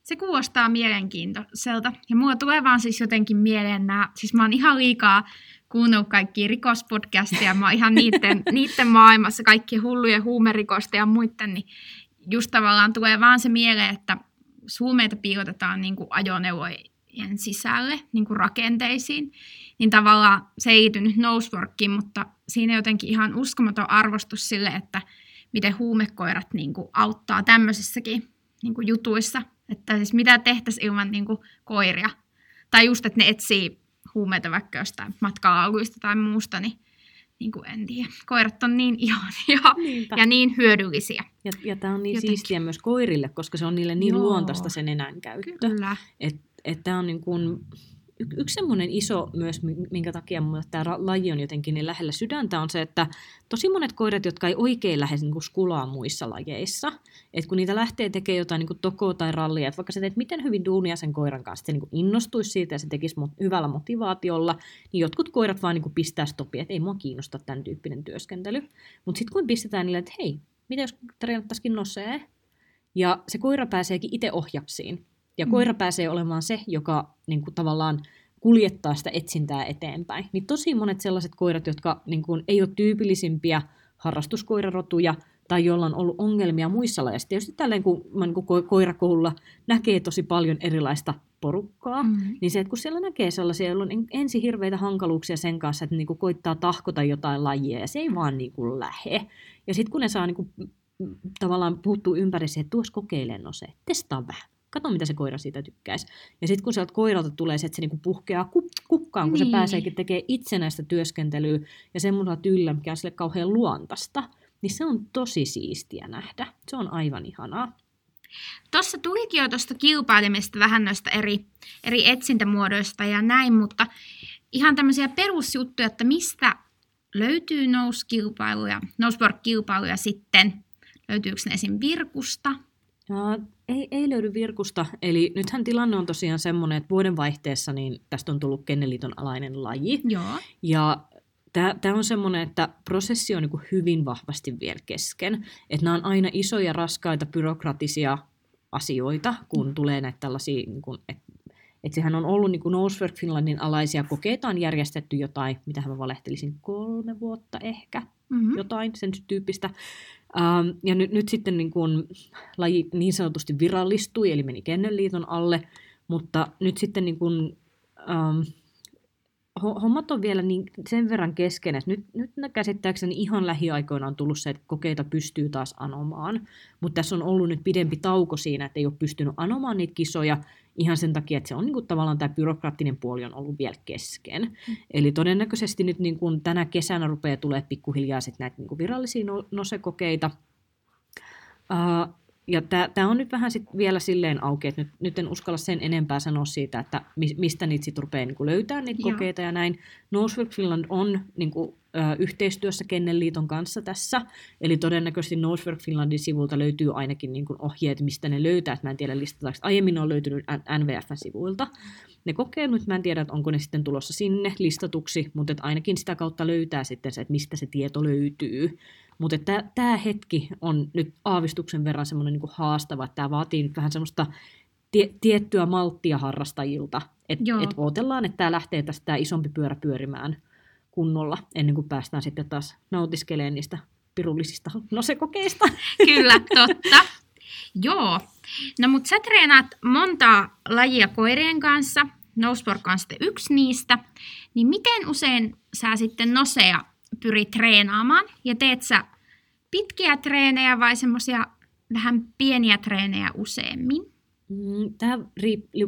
Se kuulostaa mielenkiintoiselta. Ja mulla tulee vaan siis jotenkin mieleen nämä, siis mä oon ihan liikaa kuunnellut kaikki rikospodcasteja, mä oon ihan niiden, niiden maailmassa, kaikki hulluja huumerikosta ja muiden, niin just tavallaan tulee vaan se mieleen, että huumeita piilotetaan niin kuin ajoneuvojen sisälle, niin kuin rakenteisiin, niin tavallaan se ei liity nyt noseworkiin, mutta siinä jotenkin ihan uskomaton arvostus sille, että miten huumekoirat niin kuin auttaa tämmöisissäkin niin kuin jutuissa. Että siis mitä tehtäisiin ilman niin kuin koiria. Tai just, että ne etsii huumeita vaikka jostain matkalauluista tai muusta, niin, niin kuin en tiedä. Koirat on niin ihania ja niin hyödyllisiä. Ja, ja tämä on niin Jotenkin. siistiä myös koirille, koska se on niille niin Joo. luontaista sen enän käyttö. Kyllä. Että et tämä on niin kuin, y- yksi semmoinen iso myös, minkä takia mulle tämä laji on jotenkin niin lähellä sydäntä, on se, että tosi monet koirat, jotka ei oikein lähde niin skulaa muissa lajeissa, että kun niitä lähtee tekemään jotain niin tokoa tai rallia, että vaikka sä teet miten hyvin duunia sen koiran kanssa, että se niin innostuisi siitä ja se tekisi hyvällä motivaatiolla, niin jotkut koirat vaan niin pistää stopia, että ei mua kiinnosta tämän tyyppinen työskentely. Mutta sitten kun pistetään niille, että hei, mitä jos treenattaisikin nosee, ja se koira pääseekin itse ohjaksiin, ja mm. koira pääsee olemaan se, joka niin kuin, tavallaan kuljettaa sitä etsintää eteenpäin. Niin tosi monet sellaiset koirat, jotka niin kuin, ei ole tyypillisimpiä harrastuskoirarotuja, tai jolla on ollut ongelmia muissa lajeissa. Tietysti tälleen, kun, niin kun koirakoululla näkee tosi paljon erilaista porukkaa, mm-hmm. niin se, että kun siellä näkee sellaisia, joilla on ensin hirveitä hankaluuksia sen kanssa, että niin kuin koittaa tahkota jotain lajia, ja se ei vaan niin kuin lähe. Ja sitten kun ne saa niin kuin, tavallaan puuttuu ympäri se, että tuossa kokeilen no se, testaa vähän kato mitä se koira siitä tykkäisi. Ja sitten kun sieltä koiralta tulee se, että se niinku puhkeaa kukkaan, kun niin. se pääseekin tekemään itsenäistä työskentelyä ja semmoisella tyllä, mikä on sille kauhean luontaista, niin se on tosi siistiä nähdä. Se on aivan ihanaa. Tuossa tulikin jo tuosta kilpailemista vähän noista eri, eri etsintämuodoista ja näin, mutta ihan tämmöisiä perusjuttuja, että mistä löytyy nouskilpailuja, nouseboard-kilpailuja sitten, löytyykö ne esim. Virkusta, ja ei, ei löydy virkusta. Eli nythän tilanne on tosiaan semmoinen, että vuodenvaihteessa niin tästä on tullut Kenneliiton alainen laji. Joo. Ja tämä on semmoinen, että prosessi on niin hyvin vahvasti vielä kesken. Että nämä on aina isoja, raskaita, byrokratisia asioita, kun tulee näitä tällaisia, niin kuin, että et sehän on ollut niin Nosework Finlandin alaisia kokeita, on järjestetty jotain, mitä mä valehtelisin, kolme vuotta ehkä, mm-hmm. jotain sen tyyppistä. Ähm, ja nyt, nyt sitten niin kun laji niin sanotusti virallistui, eli meni Kennelliiton alle, mutta nyt sitten niin kun, ähm, hommat on vielä niin sen verran kesken, että nyt, nyt käsittääkseni ihan lähiaikoina on tullut se, että kokeita pystyy taas anomaan, mutta tässä on ollut nyt pidempi tauko siinä, että ei ole pystynyt anomaan niitä kisoja, ihan sen takia, että se on niin kuin, tavallaan tämä byrokraattinen puoli on ollut vielä kesken. Mm. Eli todennäköisesti nyt niin kuin, tänä kesänä rupeaa tulee pikkuhiljaa sit näitä niin kuin, virallisia no- nosekokeita. Uh, ja tämä on nyt vähän sit vielä silleen auki, että nyt, nyt en uskalla sen enempää sanoa siitä, että mistä niitä sitten rupeaa niin löytää niitä Joo. kokeita ja näin. Nosework Finland on niin kuin, ö, yhteistyössä Kennelliiton kanssa tässä, eli todennäköisesti Nosework Finlandin sivulta löytyy ainakin niin kuin ohjeet, mistä ne löytää, että mä en tiedä listataanko, aiemmin on löytynyt NVF-sivuilta. Ne kokeilut, mä en tiedä, että onko ne sitten tulossa sinne listatuksi, mutta että ainakin sitä kautta löytää sitten se, että mistä se tieto löytyy. Mutta tämä hetki on nyt aavistuksen verran semmoinen niinku haastava, että tämä vaatii nyt vähän semmoista tie, tiettyä malttia harrastajilta. Että et odotellaan, että tämä lähtee tästä isompi pyörä pyörimään kunnolla, ennen kuin päästään sitten taas nautiskelemaan niistä pirullisista nosekokeista. Kyllä, totta. Joo. No mutta sä treenaat monta lajia koirien kanssa, Nosport on sitten yksi niistä, niin miten usein sä sitten nosea pyrit treenaamaan ja teet sä pitkiä treenejä vai semmoisia vähän pieniä treenejä useammin? Mm, Tämä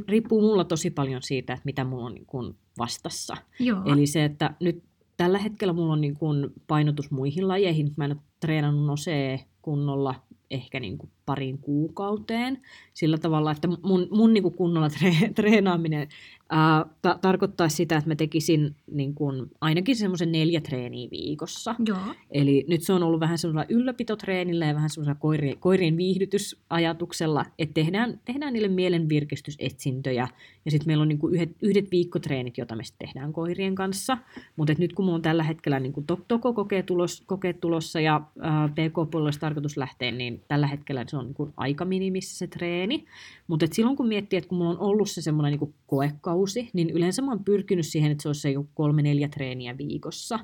riippuu mulla tosi paljon siitä, että mitä mulla on niin kuin vastassa. Joo. Eli se, että nyt tällä hetkellä mulla on niin kuin painotus muihin lajeihin. Mä en ole treenannut nosee kunnolla ehkä niin kuin pariin kuukauteen. Sillä tavalla, että mun, mun niin kuin kunnolla tre, treenaaminen ää, ta- tarkoittaisi sitä, että mä tekisin niin kuin, ainakin semmoisen neljä treeniä viikossa. Joo. Eli nyt se on ollut vähän semmoisella ylläpitotreenillä ja vähän semmoisella koirien, koirien viihdytysajatuksella, että tehdään, tehdään niille mielen virkistysetsintöjä. Ja sitten meillä on niin kuin yhdet, yhdet viikkotreenit, joita me sitten tehdään koirien kanssa. Mutta nyt kun mulla on tällä hetkellä niin kuin toko kokeet tulos, kokeet tulossa ja ää, PK-puolella tarkoitus lähteä, niin tällä hetkellä se on niin kuin aika minimissä se treeni. Mutta silloin kun miettii, että kun mulla on ollut se semmoinen niin koekausi, niin yleensä mä oon pyrkinyt siihen, että se olisi se kolme-neljä treeniä viikossa.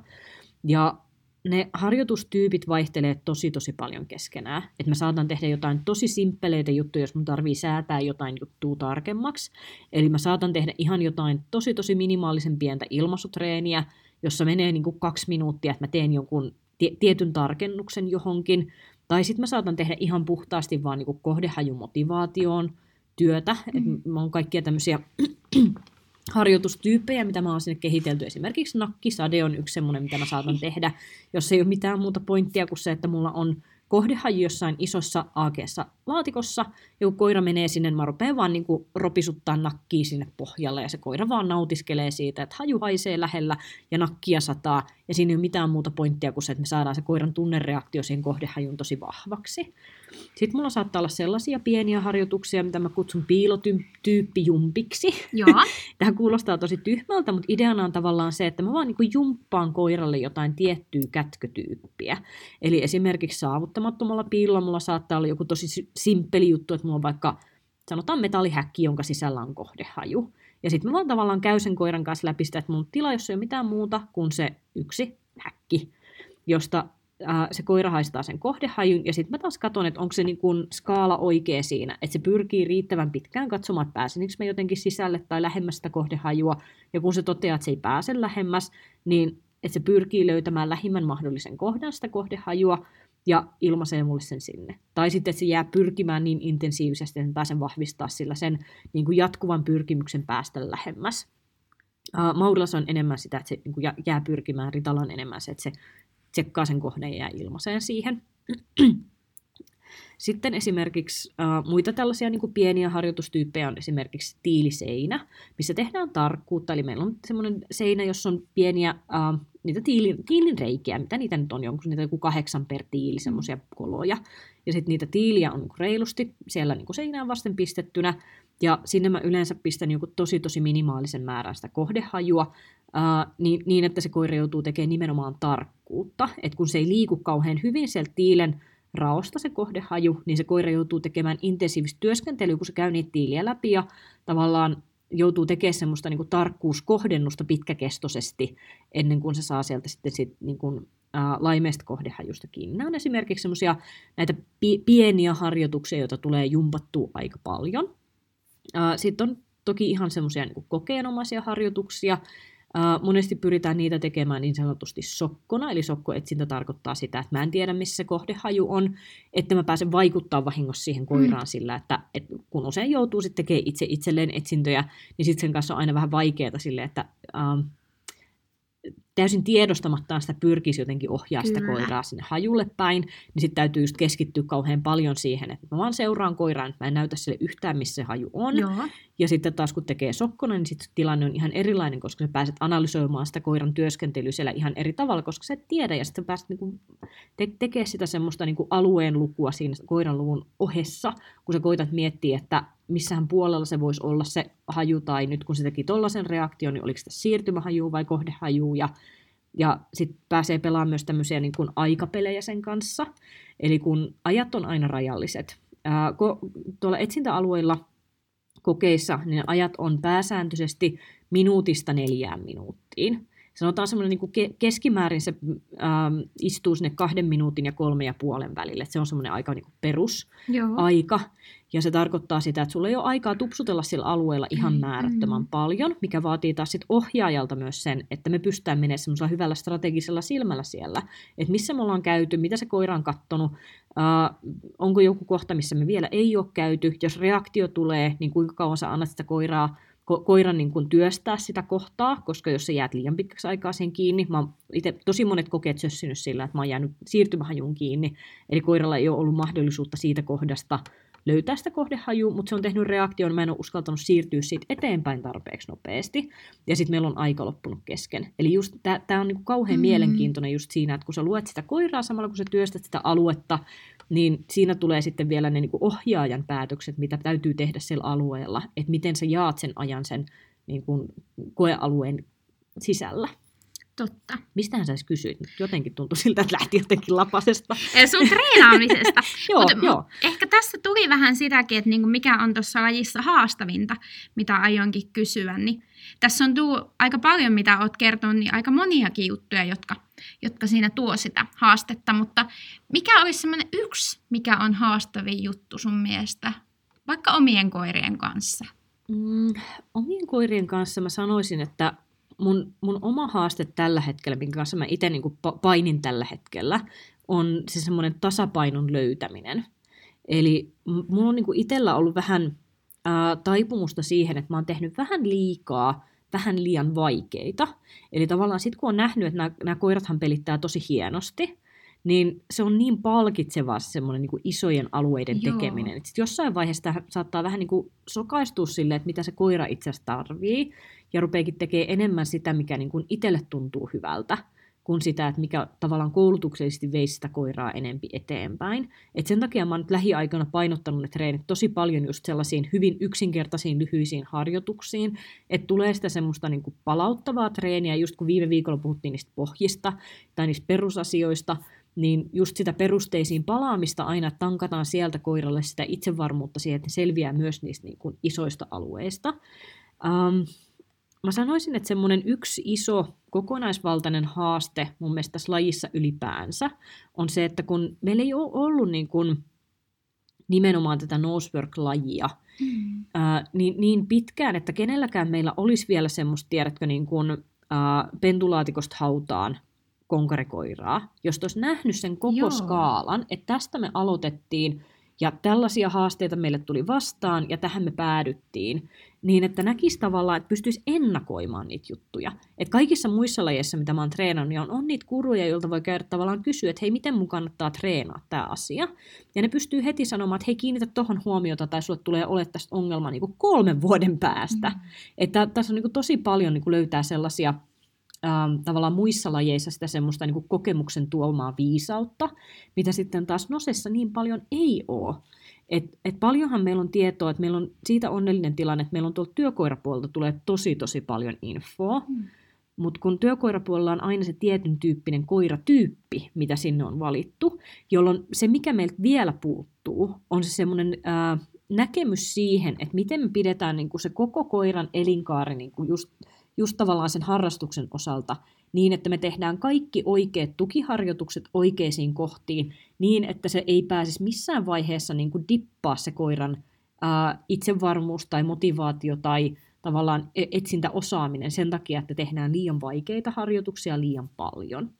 Ja ne harjoitustyypit vaihtelee tosi tosi paljon keskenään. Että mä saatan tehdä jotain tosi simppeleitä juttuja, jos mun tarvii säätää jotain juttua tarkemmaksi. Eli mä saatan tehdä ihan jotain tosi tosi minimaalisen pientä ilmaisutreeniä, jossa menee niin kuin kaksi minuuttia, että mä teen jonkun tietyn tarkennuksen johonkin. Tai sitten mä saatan tehdä ihan puhtaasti vaan niin kohdehajumotivaatioon työtä. Mm. Et mä oon kaikkia tämmöisiä harjoitustyyppejä, mitä mä oon sinne kehitelty. Esimerkiksi nakkisade on yksi semmoinen, mitä mä saatan tehdä, jos ei ole mitään muuta pointtia kuin se, että mulla on kohdehaji jossain isossa aakeessa laatikossa, ja kun koira menee sinne, mä rupean vaan niin ropisuttaa nakkia sinne pohjalle, ja se koira vaan nautiskelee siitä, että haju haisee lähellä, ja nakkia sataa, ja siinä ei ole mitään muuta pointtia kuin se, että me saadaan se koiran tunnereaktio siihen kohdehajun tosi vahvaksi. Sitten mulla saattaa olla sellaisia pieniä harjoituksia, mitä mä kutsun piilotyyppijumpiksi. Joo. Tämä kuulostaa tosi tyhmältä, mutta ideana on tavallaan se, että mä vaan niin jumppaan koiralle jotain tiettyä kätkötyyppiä. Eli esimerkiksi saavuttamattomalla piilolla mulla saattaa olla joku tosi simppeli juttu, että mulla on vaikka sanotaan metallihäkki, jonka sisällä on kohdehaju. Ja sitten mä vaan tavallaan käyn sen koiran kanssa läpi sitä, että mun tila, jos ei ole mitään muuta kuin se yksi häkki, josta äh, se koira haistaa sen kohdehajun, ja sitten mä taas katson, että onko se niin kun skaala oikea siinä, että se pyrkii riittävän pitkään katsomaan, että pääsenkö me jotenkin sisälle tai lähemmäs sitä kohdehajua, ja kun se toteaa, että se ei pääse lähemmäs, niin että se pyrkii löytämään lähimmän mahdollisen kohdan sitä kohdehajua, ja ilmaisee mulle sen sinne. Tai sitten, että se jää pyrkimään niin intensiivisesti, että pääsen vahvistaa sillä sen niin kuin jatkuvan pyrkimyksen päästä lähemmäs. Uh, Maurilas on enemmän sitä, että se niin kuin jää pyrkimään, Ritala on enemmän se, että se tsekkaa sen kohden ja jää ilmaiseen siihen. Sitten esimerkiksi uh, muita tällaisia niin pieniä harjoitustyyppejä on esimerkiksi tiiliseinä, missä tehdään tarkkuutta. Eli meillä on semmoinen seinä, jossa on pieniä uh, niitä tiilin, tiilin reikiä, mitä niitä nyt on, jonkun niitä joku kahdeksan per tiili, semmoisia koloja. Ja sitten niitä tiiliä on niinku reilusti siellä niin seinään vasten pistettynä, ja sinne mä yleensä pistän joku tosi tosi minimaalisen määrän sitä kohdehajua, ää, niin, niin, että se koira joutuu tekemään nimenomaan tarkkuutta. Että kun se ei liiku kauhean hyvin sieltä tiilen raosta se kohdehaju, niin se koira joutuu tekemään intensiivistä työskentelyä, kun se käy niitä tiiliä läpi ja tavallaan joutuu tekemään semmoista niin kuin tarkkuuskohdennusta pitkäkestoisesti ennen kuin se saa sieltä sitten sit, niin kuin, ää, laimeesta kohdehajusta kiinni. Nämä on esimerkiksi semmoisia näitä pi- pieniä harjoituksia, joita tulee jumpattua aika paljon. Sitten on toki ihan semmoisia niin kokeenomaisia harjoituksia, monesti pyritään niitä tekemään niin sanotusti sokkona, eli sokkoetsintä tarkoittaa sitä, että mä en tiedä, missä se kohdehaju on, että mä pääsen vaikuttaa vahingossa siihen koiraan mm. sillä, että, että kun usein joutuu sitten tekemään itse itselleen etsintöjä, niin sitten sen kanssa on aina vähän vaikeaa sille, että uh, täysin tiedostamattaan sitä pyrkisi jotenkin ohjaa Kyllä. sitä koiraa sinne hajulle päin, niin sitten täytyy just keskittyä kauhean paljon siihen, että mä vaan seuraan koiraan, että mä en näytä sille yhtään, missä se haju on. Joo. Ja sitten taas kun tekee sokkona, niin sitten tilanne on ihan erilainen, koska sä pääset analysoimaan sitä koiran työskentelyä siellä ihan eri tavalla, koska sä et tiedä, ja sitten pääset niinku te- tekemään sitä semmoista niinku alueen lukua siinä koiran luvun ohessa, kun sä koitat miettiä, että missähän puolella se voisi olla se haju, tai nyt kun se teki tollaisen reaktion, niin oliko se siirtymähaju vai kohdehaju, ja, ja sitten pääsee pelaamaan myös tämmöisiä niin kuin aikapelejä sen kanssa, eli kun ajat on aina rajalliset. Ää, ko- tuolla etsintäalueilla kokeissa niin ajat on pääsääntöisesti minuutista neljään minuuttiin sanotaan semmoinen niin ke- keskimäärin se ähm, istuu sinne kahden minuutin ja kolme ja puolen välille. se on semmoinen aika niin perusaika. Ja se tarkoittaa sitä, että sulla ei ole aikaa tupsutella sillä alueella ihan mm, määrättömän mm. paljon, mikä vaatii taas sit ohjaajalta myös sen, että me pystytään menemään semmoisella hyvällä strategisella silmällä siellä, että missä me ollaan käyty, mitä se koira on kattonut, äh, onko joku kohta, missä me vielä ei ole käyty, jos reaktio tulee, niin kuinka kauan sä annat sitä koiraa ko- koiran niin kuin työstää sitä kohtaa, koska jos sä jäät liian pitkäksi aikaa sen kiinni, mä itse tosi monet kokeet sössinyt sillä, että mä oon jäänyt siirtymähajun kiinni, eli koiralla ei ole ollut mahdollisuutta siitä kohdasta löytää sitä kohdehajua, mutta se on tehnyt reaktion, mä en ole uskaltanut siirtyä siitä eteenpäin tarpeeksi nopeasti, ja sitten meillä on aika loppunut kesken. Eli just tämä on niinku kauhean mm. mielenkiintoinen just siinä, että kun sä luet sitä koiraa samalla kun sä työstät sitä aluetta, niin siinä tulee sitten vielä ne niinku ohjaajan päätökset, mitä täytyy tehdä sillä alueella, että miten sä jaat sen ajan sen niinku koealueen sisällä. Totta. Mistähän sä edes kysyit? Jotenkin tuntui siltä, että lähti jotenkin lapasesta. Sun treenaamisesta. joo, Mut, joo. Ehkä tässä tuli vähän sitäkin, että niinku mikä on tuossa lajissa haastavinta, mitä aionkin kysyä. Niin tässä on tullut aika paljon, mitä olet kertonut, niin aika moniakin juttuja, jotka, jotka siinä tuo sitä haastetta. Mutta mikä olisi semmoinen yksi, mikä on haastavin juttu sun mielestä, vaikka omien koirien kanssa? Mm, omien koirien kanssa mä sanoisin, että mun, mun oma haaste tällä hetkellä, minkä kanssa mä itse niin painin tällä hetkellä, on se semmoinen tasapainon löytäminen. Eli mulla on niin itsellä ollut vähän taipumusta siihen, että mä oon tehnyt vähän liikaa, vähän liian vaikeita. Eli tavallaan sitten kun on nähnyt, että nämä, nämä koirathan pelittää tosi hienosti, niin se on niin palkitsevaa semmoinen niin isojen alueiden Joo. tekeminen. Että jossain vaiheessa saattaa vähän niin kuin sokaistua silleen, että mitä se koira itse asiassa tarvii, ja rupeekin tekemään enemmän sitä, mikä niin kuin itselle tuntuu hyvältä, kuin sitä, että mikä tavallaan koulutuksellisesti veisi sitä koiraa enempi eteenpäin. Et sen takia mä oon nyt lähiaikoina painottanut ne treenit tosi paljon just sellaisiin hyvin yksinkertaisiin lyhyisiin harjoituksiin, että tulee sitä semmoista niin kuin palauttavaa treeniä, just kun viime viikolla puhuttiin niistä pohjista tai niistä perusasioista, niin just sitä perusteisiin palaamista aina tankataan sieltä koiralle sitä itsevarmuutta siihen, että ne selviää myös niistä niin kuin isoista alueista. Um, mä sanoisin, että semmoinen yksi iso kokonaisvaltainen haaste mun mielestä tässä lajissa ylipäänsä on se, että kun meillä ei ole ollut niin kuin nimenomaan tätä nosework-lajia mm. ää, niin, niin pitkään, että kenelläkään meillä olisi vielä semmoista, tiedätkö, niin kuin, ää, pentulaatikosta hautaan konkarikoiraa, jos olisi nähnyt sen koko Joo. skaalan, että tästä me aloitettiin ja tällaisia haasteita meille tuli vastaan ja tähän me päädyttiin, niin että näkisi tavallaan, että pystyisi ennakoimaan niitä juttuja. Et kaikissa muissa lajeissa, mitä mä oon treenannut, niin on, on niitä kuruja, joilta voi käydä tavallaan kysyä, että hei, miten mun kannattaa treenaa tämä asia. Ja ne pystyy heti sanomaan, että hei, kiinnitä tuohon huomiota tai sulle tulee ole tästä ongelma niin kuin kolmen vuoden päästä. Mm. Että tässä on niin kuin tosi paljon niin kuin löytää sellaisia ähm, tavallaan muissa lajeissa sitä semmoista niin kuin kokemuksen tuomaa viisautta, mitä sitten taas nosessa niin paljon ei ole. Et, et paljonhan meillä on tietoa, että meillä on siitä onnellinen tilanne, että meillä on tuolta työkoirapuolelta tulee tosi tosi paljon infoa, mm. mutta kun työkoirapuolella on aina se tietyn tyyppinen koiratyyppi, mitä sinne on valittu, jolloin se, mikä meiltä vielä puuttuu, on se semmoinen näkemys siihen, että miten me pidetään niin kuin se koko koiran elinkaari niin kuin just just tavallaan sen harrastuksen osalta niin, että me tehdään kaikki oikeat tukiharjoitukset oikeisiin kohtiin niin, että se ei pääsisi missään vaiheessa niin kuin dippaa se koiran ää, itsevarmuus tai motivaatio tai tavallaan e-, etsintäosaaminen sen takia, että tehdään liian vaikeita harjoituksia liian paljon.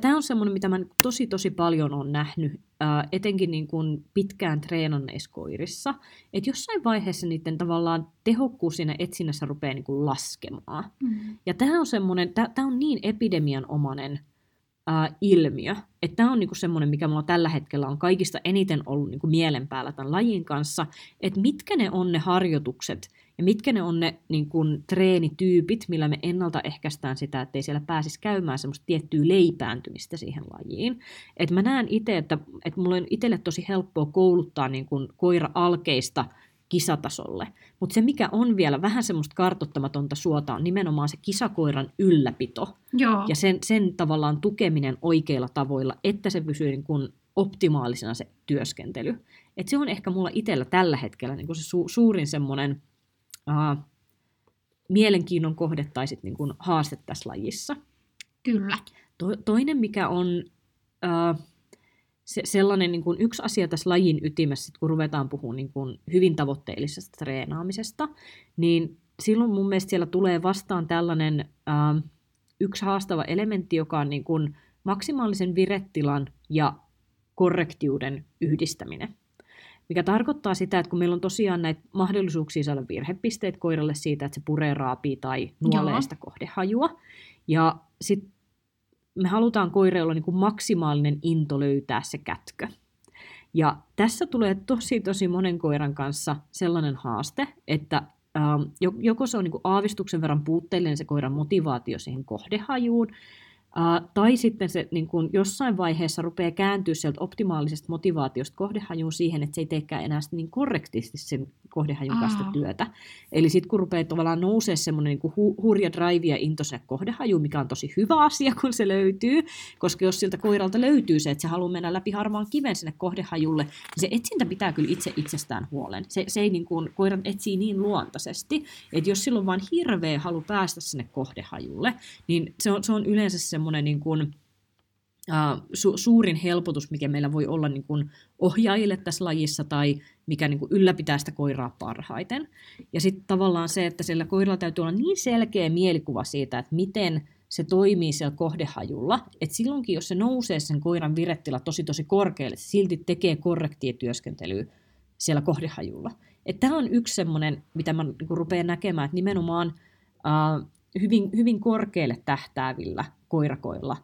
Tämä on semmoinen, mitä mä tosi tosi paljon olen nähnyt, ää, etenkin niin kuin pitkään treenanneissa koirissa, että jossain vaiheessa niiden tavallaan tehokkuus siinä etsinnässä rupeaa niin kuin laskemaan. Mm. Ja tämä on semmoinen, tämä on niin epidemianomainen ää, ilmiö, että tämä on niinku semmoinen, mikä mulla tällä hetkellä on kaikista eniten ollut niinku mielen päällä tämän lajin kanssa, että mitkä ne on ne harjoitukset, ja mitkä ne on ne niin kuin, treenityypit, millä me ennaltaehkäistään sitä, että ei siellä pääsisi käymään semmoista tiettyä leipääntymistä siihen lajiin. Et mä näen itse, että, että mulla on itselle tosi helppoa kouluttaa niin kuin, koira-alkeista kisatasolle. Mutta se, mikä on vielä vähän semmoista kartottamatonta suota, on nimenomaan se kisakoiran ylläpito. Joo. Ja sen, sen tavallaan tukeminen oikeilla tavoilla, että se pysyy niin kuin optimaalisena se työskentely. Et se on ehkä mulla itsellä tällä hetkellä niin kuin se su- suurin semmoinen uh, mielenkiinnon kohde tai sitten niin kuin haaste tässä lajissa. Kyllä. To, toinen, mikä on uh, se, sellainen niin kuin yksi asia tässä lajin ytimessä, kun ruvetaan puhumaan niin kuin hyvin tavoitteellisesta treenaamisesta, niin silloin mun mielestä siellä tulee vastaan tällainen uh, yksi haastava elementti, joka on niin kuin maksimaalisen virettilan ja korrektiuden yhdistäminen. Mikä tarkoittaa sitä, että kun meillä on tosiaan näitä mahdollisuuksia saada virhepisteet koiralle siitä, että se puree, raapii tai nuolee sitä kohdehajua, ja sitten me halutaan koiralle olla niin kuin maksimaalinen into löytää se kätkö. Ja tässä tulee tosi tosi monen koiran kanssa sellainen haaste, että ähm, joko se on niin kuin aavistuksen verran puutteellinen se koiran motivaatio siihen kohdehajuun, Uh, tai sitten se niin kun jossain vaiheessa rupeaa kääntyä sieltä optimaalisesta motivaatiosta kohdehajuun siihen, että se ei teekään enää niin korrektisti sen kohdehajun kanssa työtä. Eli sitten kun rupeaa tavallaan nousee semmoinen niin hu- hurja drive ja into sinne kohdehajuun, mikä on tosi hyvä asia, kun se löytyy, koska jos siltä koiralta löytyy se, että se haluaa mennä läpi harmaan kiven sinne kohdehajulle, niin se etsintä pitää kyllä itse itsestään huolen. Se, se ei niin kuin, koiran etsii niin luontaisesti, että jos silloin vaan hirveä halu päästä sinne kohdehajulle, niin se on, se on yleensä semmoinen niin kuin, su- suurin helpotus, mikä meillä voi olla niin kuin ohjaajille tässä lajissa tai mikä niin kuin ylläpitää sitä koiraa parhaiten. Ja sitten tavallaan se, että sillä koiralla täytyy olla niin selkeä mielikuva siitä, että miten se toimii siellä kohdehajulla, että silloinkin, jos se nousee sen koiran virettila tosi tosi korkealle, se silti tekee korrektia työskentelyä siellä kohdehajulla. Tämä on yksi semmoinen, mitä mä niin rupean näkemään, että nimenomaan uh, hyvin, hyvin korkealle tähtäävillä koirakoilla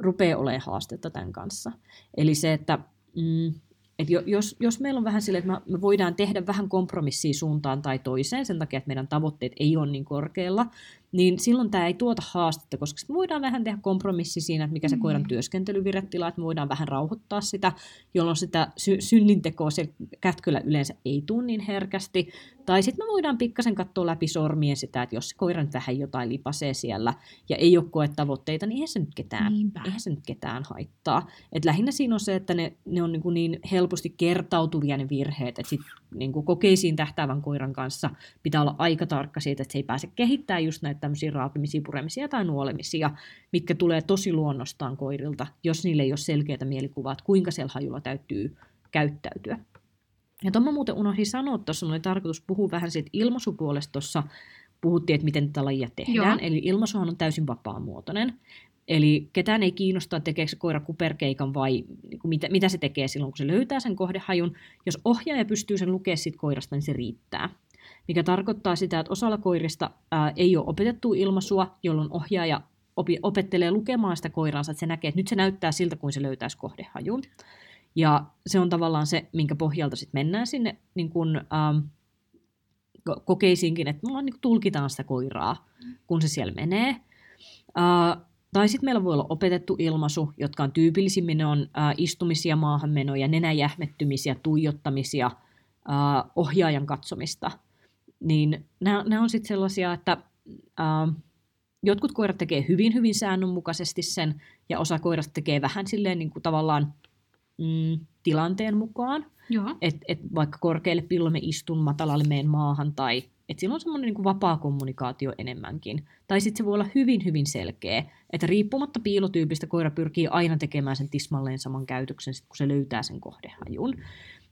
rupeaa olemaan haastetta tämän kanssa. Eli se, että mm, et jos, jos meillä on vähän sille, että me voidaan tehdä vähän kompromissia suuntaan tai toiseen sen takia, että meidän tavoitteet ei ole niin korkealla, niin silloin tämä ei tuota haastetta, koska me voidaan vähän tehdä kompromissi siinä, että mikä se koiran työskentelyvirettila, että me voidaan vähän rauhoittaa sitä, jolloin sitä sy- synnintekoa se kätköllä yleensä ei tule niin herkästi. Tai sitten me voidaan pikkasen katsoa läpi sormien sitä, että jos se koira nyt vähän jotain lipasee siellä ja ei ole koe tavoitteita, niin eihän se nyt ketään, eihän se nyt ketään haittaa. Et lähinnä siinä on se, että ne, ne on niin, kuin niin helposti kertautuvia ne virheet, että sit niin kuin kokeisiin tähtäävän koiran kanssa pitää olla aika tarkka siitä, että se ei pääse kehittämään just näitä tämmöisiä raapimisia, puremisia tai nuolemisia, mitkä tulee tosi luonnostaan koirilta, jos niille ei ole selkeää mielikuvaa, että kuinka siellä hajulla täytyy käyttäytyä. Ja tuon muuten unohdin sanoa, että tuossa oli tarkoitus puhua vähän siitä ilmaisupuolesta tuossa, puhuttiin, että miten tätä lajia tehdään. Joo. Eli ilmaisuhan on täysin vapaamuotoinen. Eli ketään ei kiinnosta, tekeekö se koira kuperkeikan vai niin kuin mitä, mitä se tekee silloin, kun se löytää sen kohdehajun. Jos ohjaaja pystyy sen lukemaan siitä koirasta, niin se riittää. Mikä tarkoittaa sitä, että osalla koirista ää, ei ole opetettu ilmaisua, jolloin ohjaaja opi, opettelee lukemaan sitä koiraansa, että se näkee, että nyt se näyttää siltä, kuin se löytäisi kohdehajun. Ja se on tavallaan se, minkä pohjalta sitten mennään sinne niin kun, ähm, kokeisiinkin, että me niin tulkitaan sitä koiraa, kun se siellä menee. Äh, tai sitten meillä voi olla opetettu ilmaisu, jotka on tyypillisimmin ne on äh, istumisia, maahanmenoja, nenäjähmettymisiä, tuijottamisia, äh, ohjaajan katsomista. Niin nämä on sitten sellaisia, että äh, jotkut koirat tekee hyvin, hyvin säännönmukaisesti sen, ja osa koirasta tekee vähän silleen niin kuin tavallaan mm, tilanteen mukaan. Että et vaikka korkealle pillolle istun, matalalle meen maahan, tai että sillä on semmoinen niin vapaa kommunikaatio enemmänkin. Tai sitten se voi olla hyvin, hyvin selkeä, että riippumatta piilotyypistä koira pyrkii aina tekemään sen tismalleen saman käytöksen, sit kun se löytää sen kohdehajun.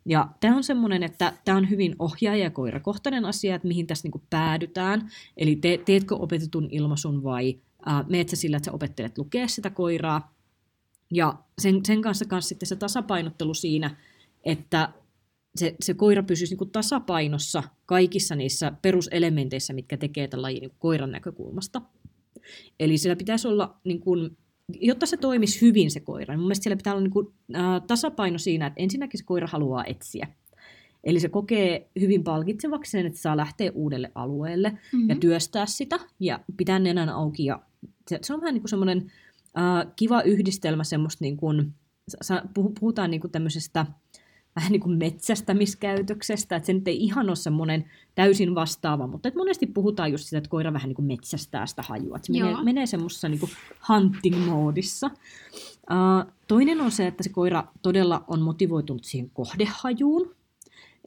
Ja tämä on semmoinen, että tämä on hyvin ohjaaja- ja koirakohtainen asia, että mihin tässä niinku päädytään. Eli te, teetkö opetetun ilmaisun vai ää, meet sä sillä, että sä opettelet lukea sitä koiraa. Ja sen, sen kanssa kanssa sitten se tasapainottelu siinä, että se, se koira pysyisi niin kuin tasapainossa kaikissa niissä peruselementeissä, mitkä tekee tällä lajin niin koiran näkökulmasta. Eli sillä pitäisi olla, niin kuin, jotta se toimisi hyvin se koira, niin mun mielestä siellä pitää olla niin kuin, äh, tasapaino siinä, että ensinnäkin se koira haluaa etsiä. Eli se kokee hyvin palkitsevaksi sen, että saa lähteä uudelle alueelle mm-hmm. ja työstää sitä ja pitää nenän auki. Ja se, se on vähän niin kuin semmoinen äh, kiva yhdistelmä semmoista, niin kuin, puhutaan niin kuin tämmöisestä vähän niin kuin metsästämiskäytöksestä, että se nyt ei ihan ole semmoinen täysin vastaava, mutta että monesti puhutaan just sitä, että koira vähän niin kuin metsästää sitä hajua, että se menee, menee semmoisessa niin hunting-moodissa. Uh, toinen on se, että se koira todella on motivoitunut siihen kohdehajuun,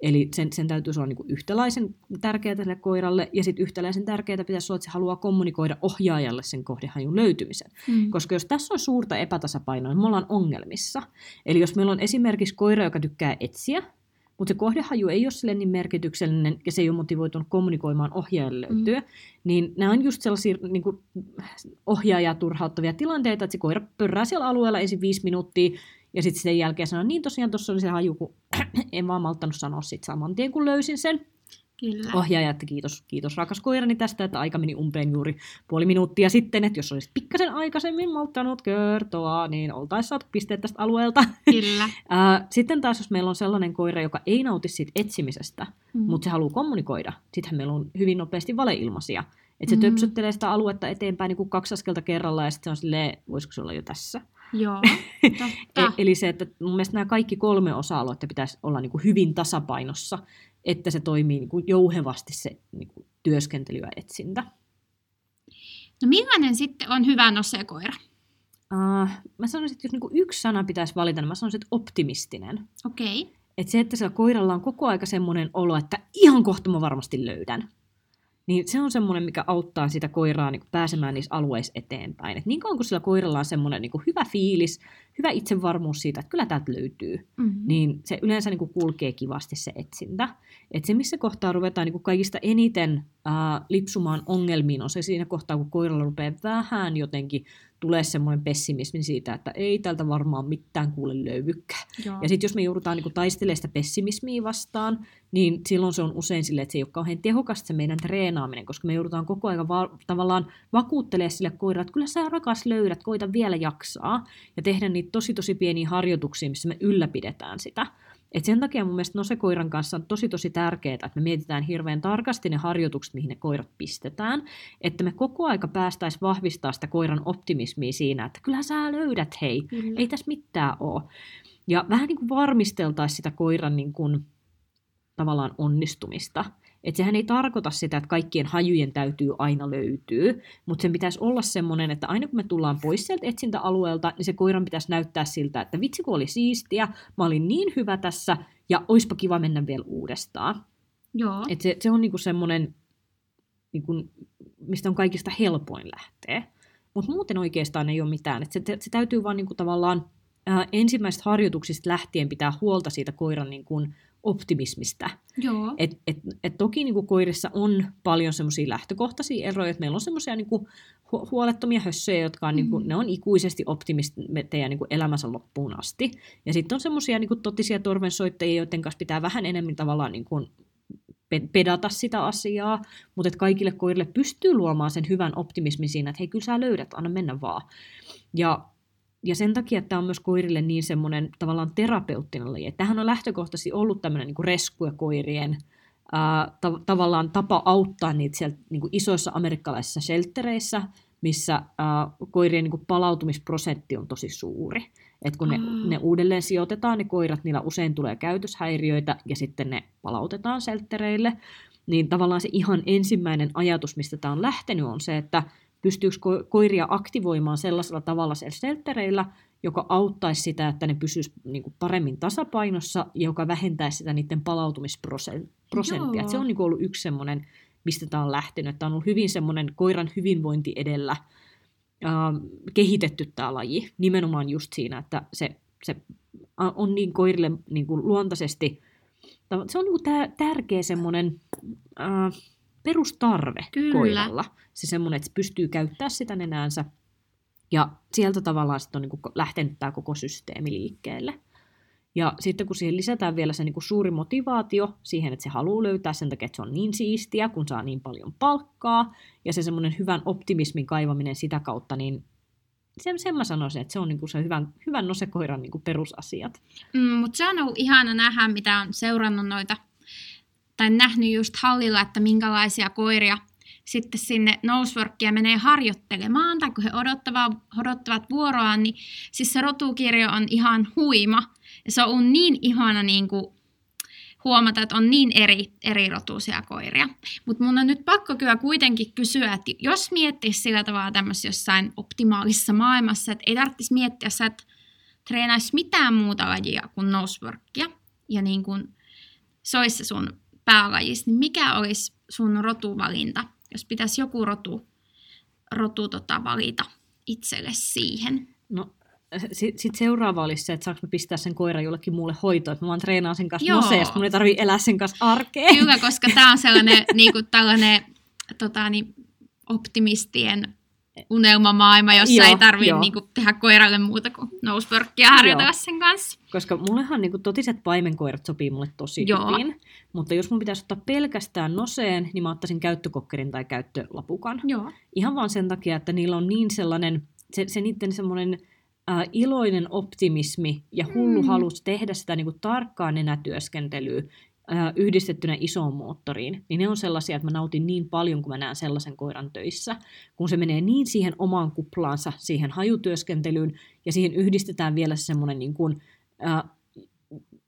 Eli sen, sen täytyy olla niin yhtäläisen tärkeää tälle koiralle, ja sitten yhtäläisen tärkeää pitäisi olla, että se haluaa kommunikoida ohjaajalle sen kohdehajun löytymisen. Mm. Koska jos tässä on suurta epätasapainoa, niin me ollaan ongelmissa. Eli jos meillä on esimerkiksi koira, joka tykkää etsiä, mutta se kohdehaju ei ole sille niin merkityksellinen ja se ei ole motivoitunut kommunikoimaan ohjaajalle mm. löytyä, mm. niin nämä on just sellaisia niin kuin, ohjaajaa turhauttavia tilanteita, että se koira pörrää siellä alueella ensin viisi minuuttia Ja sitten sen jälkeen sanoin, niin tosiaan tuossa oli se haju, kun en vaan malttanut sanoa sit saman tien, kun löysin sen. Kyllä. Ohjaaja, että kiitos, kiitos rakas koirani tästä, että aika meni umpeen juuri puoli minuuttia sitten, että jos olisit pikkasen aikaisemmin malttanut kertoa, niin oltaisiin saatu pisteet tästä alueelta. Kyllä. sitten taas, jos meillä on sellainen koira, joka ei nauti siitä etsimisestä, mm. mutta se haluaa kommunikoida, sittenhän meillä on hyvin nopeasti valeilmaisia. Että se mm. töpsöttelee sitä aluetta eteenpäin niin kuin kaksi askelta kerralla ja sitten se on silleen, voisiko se olla jo tässä? Joo, e- Eli se, että mun mielestä nämä kaikki kolme osa-aluetta pitäisi olla niin kuin hyvin tasapainossa, että se toimii niin kuin jouhevasti se niin kuin työskentely ja etsintä. No millainen sitten on hyvä nosekoira? Uh, mä sanoisin, että jos niin kuin yksi sana pitäisi valita, niin mä sanoisin, että optimistinen. Okei. Okay. Että se, että sillä koiralla on koko aika semmoinen olo, että ihan kohta mä varmasti löydän niin se on semmoinen, mikä auttaa sitä koiraa niin pääsemään niissä alueissa eteenpäin. Et niin kauan kuin sillä koiralla on semmoinen niin hyvä fiilis, hyvä itsevarmuus siitä, että kyllä täältä löytyy, mm-hmm. niin se yleensä niin kuin kulkee kivasti se etsintä. Et se, missä kohtaa ruvetaan niin kuin kaikista eniten ää, lipsumaan ongelmiin, on se siinä kohtaa, kun koiralla rupeaa vähän jotenkin tulee semmoinen pessimismi siitä, että ei tältä varmaan mitään kuule löyvykkää. Joo. Ja sitten jos me joudutaan niin taistelemaan sitä pessimismiä vastaan, niin silloin se on usein silleen, että se ei ole kauhean tehokasta se meidän treenaaminen, koska me joudutaan koko ajan va- tavallaan vakuuttelemaan sille koiralle, että kyllä sä rakas löydät, koita vielä jaksaa, ja tehdä niitä tosi tosi pieniä harjoituksia, missä me ylläpidetään sitä. Et sen takia mun mielestä nosekoiran kanssa on tosi tosi tärkeää, että me mietitään hirveän tarkasti ne harjoitukset, mihin ne koirat pistetään, että me koko aika päästäisiin vahvistaa sitä koiran optimismia siinä, että kyllä sä löydät, hei, Kyllä. ei tässä mitään ole. Ja vähän niin kuin varmisteltaisiin sitä koiran niin kuin, tavallaan onnistumista. Että sehän ei tarkoita sitä, että kaikkien hajujen täytyy aina löytyä, mutta sen pitäisi olla semmoinen, että aina kun me tullaan pois sieltä etsintäalueelta, niin se koiran pitäisi näyttää siltä, että vitsi kun oli siistiä, mä olin niin hyvä tässä, ja oispa kiva mennä vielä uudestaan. Joo. Et se, se on niinku semmoinen, niinku, mistä on kaikista helpoin lähteä. Mutta muuten oikeastaan ei ole mitään. Et se, se täytyy vaan niinku tavallaan ää, ensimmäisistä harjoituksista lähtien pitää huolta siitä koiran niinku optimismista. Joo. Et, et, et toki niin kuin koirissa on paljon semmoisia lähtökohtaisia eroja, että meillä on semmoisia niin hu- huolettomia hössöjä, jotka on, mm. niin kuin, ne on ikuisesti optimisteja niin kuin elämänsä loppuun asti. Ja sitten on semmoisia niin kuin totisia torvensoittajia, joiden kanssa pitää vähän enemmän tavallaan niin kuin pedata sitä asiaa, mutta että kaikille koirille pystyy luomaan sen hyvän optimismin siinä, että hei, kyllä sä löydät, anna mennä vaan. Ja ja sen takia että tämä on myös koirille niin semmoinen tavallaan terapeuttinen laji. Tähän on lähtökohtaisesti ollut tämmöinen niin resku- ja koirien ää, ta- tavallaan tapa auttaa niitä sieltä niin kuin isoissa amerikkalaisissa sheltereissä, missä ää, koirien niin kuin palautumisprosentti on tosi suuri. Et kun ne, mm. ne uudelleen sijoitetaan, ne koirat, niillä usein tulee käytöshäiriöitä ja sitten ne palautetaan sheltereille. Niin tavallaan se ihan ensimmäinen ajatus, mistä tämä on lähtenyt, on se, että pystyykö koiria aktivoimaan sellaisella tavalla siellä sheltereillä, joka auttaisi sitä, että ne pysyisi niin kuin paremmin tasapainossa ja joka vähentäisi sitä niiden palautumisprosenttia. Se on niin kuin ollut yksi semmoinen, mistä tämä on lähtenyt. Tämä on ollut hyvin semmoinen koiran hyvinvointi edellä äh, kehitetty tämä laji. Nimenomaan just siinä, että se, se on niin koirille niin kuin luontaisesti, se on niin kuin tärkeä semmoinen... Äh, perustarve Kyllä. koiralla. Se semmoinen, että se pystyy käyttämään sitä nenäänsä. Ja sieltä tavallaan sitten on niin lähtenyt tämä koko systeemi liikkeelle. Ja sitten kun siihen lisätään vielä se niin kuin suuri motivaatio siihen, että se haluaa löytää sen takia, että se on niin siistiä, kun saa niin paljon palkkaa, ja se semmoinen hyvän optimismin kaivaminen sitä kautta, niin sen, sen mä sanoisin, että se on niin kuin se hyvän, hyvän nosekoiran niin kuin perusasiat. Mm, mutta se on ollut ihana nähdä, mitä on seurannut noita tai nähnyt just hallilla, että minkälaisia koiria sitten sinne noseworkia menee harjoittelemaan, tai kun he odottavat, odottavat vuoroaan, niin siis se rotukirjo on ihan huima. Ja se on niin ihana niin kuin huomata, että on niin eri, eri rotuisia koiria. Mutta mun on nyt pakko kyllä kuitenkin kysyä, että jos miettisi sillä tavalla tämmöisessä jossain optimaalisessa maailmassa, että ei tarvitsisi miettiä, että treenaisi mitään muuta lajia kuin noseworkia, ja niin kuin se olisi se sun päälajista, niin mikä olisi sun rotuvalinta, jos pitäisi joku rotu, rotu tota, valita itselle siihen? No sitten sit seuraava olisi se, että saanko pistää sen koiran jollekin muulle hoitoon, että mä vaan treenaan sen kanssa noseesta, mun ei tarvitse elää sen kanssa arkeen. Kyllä, koska tämä on sellainen niin kuin tällainen tota, niin, optimistien unelmamaailma, jossa Joo, ei tarvitse niinku tehdä koiralle muuta kuin nousepörkkiä harjoitella Joo. sen kanssa. Koska mullehan niin totiset paimenkoirat sopii mulle tosi Joo. hyvin. Mutta jos mun pitäisi ottaa pelkästään noseen, niin mä ottaisin käyttökokkerin tai käyttölapukan. Joo. Ihan vaan sen takia, että niillä on niin sellainen, se, se niiden semmoinen äh, iloinen optimismi ja hullu Mm. halus tehdä sitä niin kuin tarkkaa nenätyöskentelyä äh, yhdistettynä isoon moottoriin, niin ne on sellaisia, että mä nautin niin paljon, kun mä näen sellaisen koiran töissä, kun se menee niin siihen omaan kuplaansa, siihen hajutyöskentelyyn, ja siihen yhdistetään vielä semmoinen niin kuin, äh,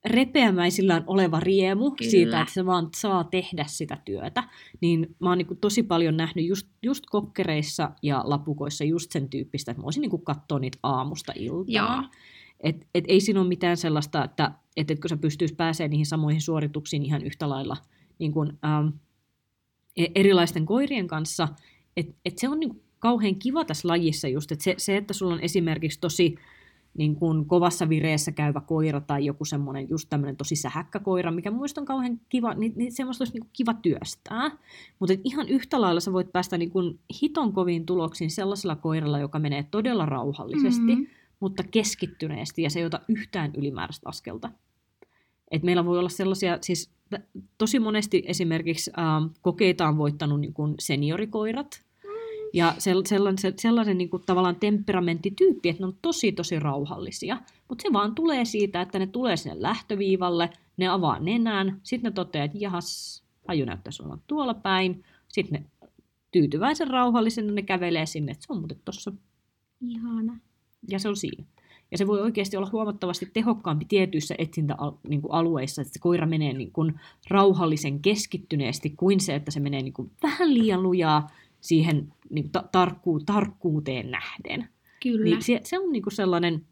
repeämäisillään oleva riemu Kyllä. siitä, että se vaan saa tehdä sitä työtä, niin mä oon niin tosi paljon nähnyt just, just kokkereissa ja lapukoissa just sen tyyppistä, että mä voisin niin katsoa niitä aamusta iltaan. Et, et ei siinä ole mitään sellaista, että et, etkö sä pystyisi pääsemään niihin samoihin suorituksiin ihan yhtä lailla niin kuin, ähm, e- erilaisten koirien kanssa. Et, et se on niin kauhean kiva tässä lajissa just, että se, se, että sulla on esimerkiksi tosi niin kuin kovassa vireessä käyvä koira tai joku semmoinen just tämmöinen tosi sähäkkä koira, mikä muista on kauhean kiva, niin, niin semmoista olisi niin kuin kiva työstää. Mutta ihan yhtä lailla sä voit päästä niin kuin hiton koviin tuloksiin sellaisella koiralla, joka menee todella rauhallisesti, Mm. mutta keskittyneesti ja se ei ota yhtään ylimääräistä askelta. Et meillä voi olla sellaisia, siis tosi monesti esimerkiksi ähm, kokeita on voittanut niin kuin seniorikoirat, ja sel- sellaisen, sellaisen niin kuin tavallaan temperamenttityyppi, että ne on tosi tosi rauhallisia. Mutta se vaan tulee siitä, että ne tulee sinne lähtöviivalle, ne avaa nenän, sitten ne toteaa, että jahas, haju näyttäisi olevan tuolla päin. Sitten ne tyytyväisen rauhallisena ne kävelee sinne, että se on muuten tuossa Ihana. ja se on siinä. Ja se voi oikeasti olla huomattavasti tehokkaampi tietyissä etsintäalueissa, että se koira menee niin kuin rauhallisen keskittyneesti kuin se, että se menee niin kuin vähän liian lujaa siihen niin ta- tarkkuu, tarkkuuteen nähden. Kyllä. Niin se, se on niin kuin sellainen,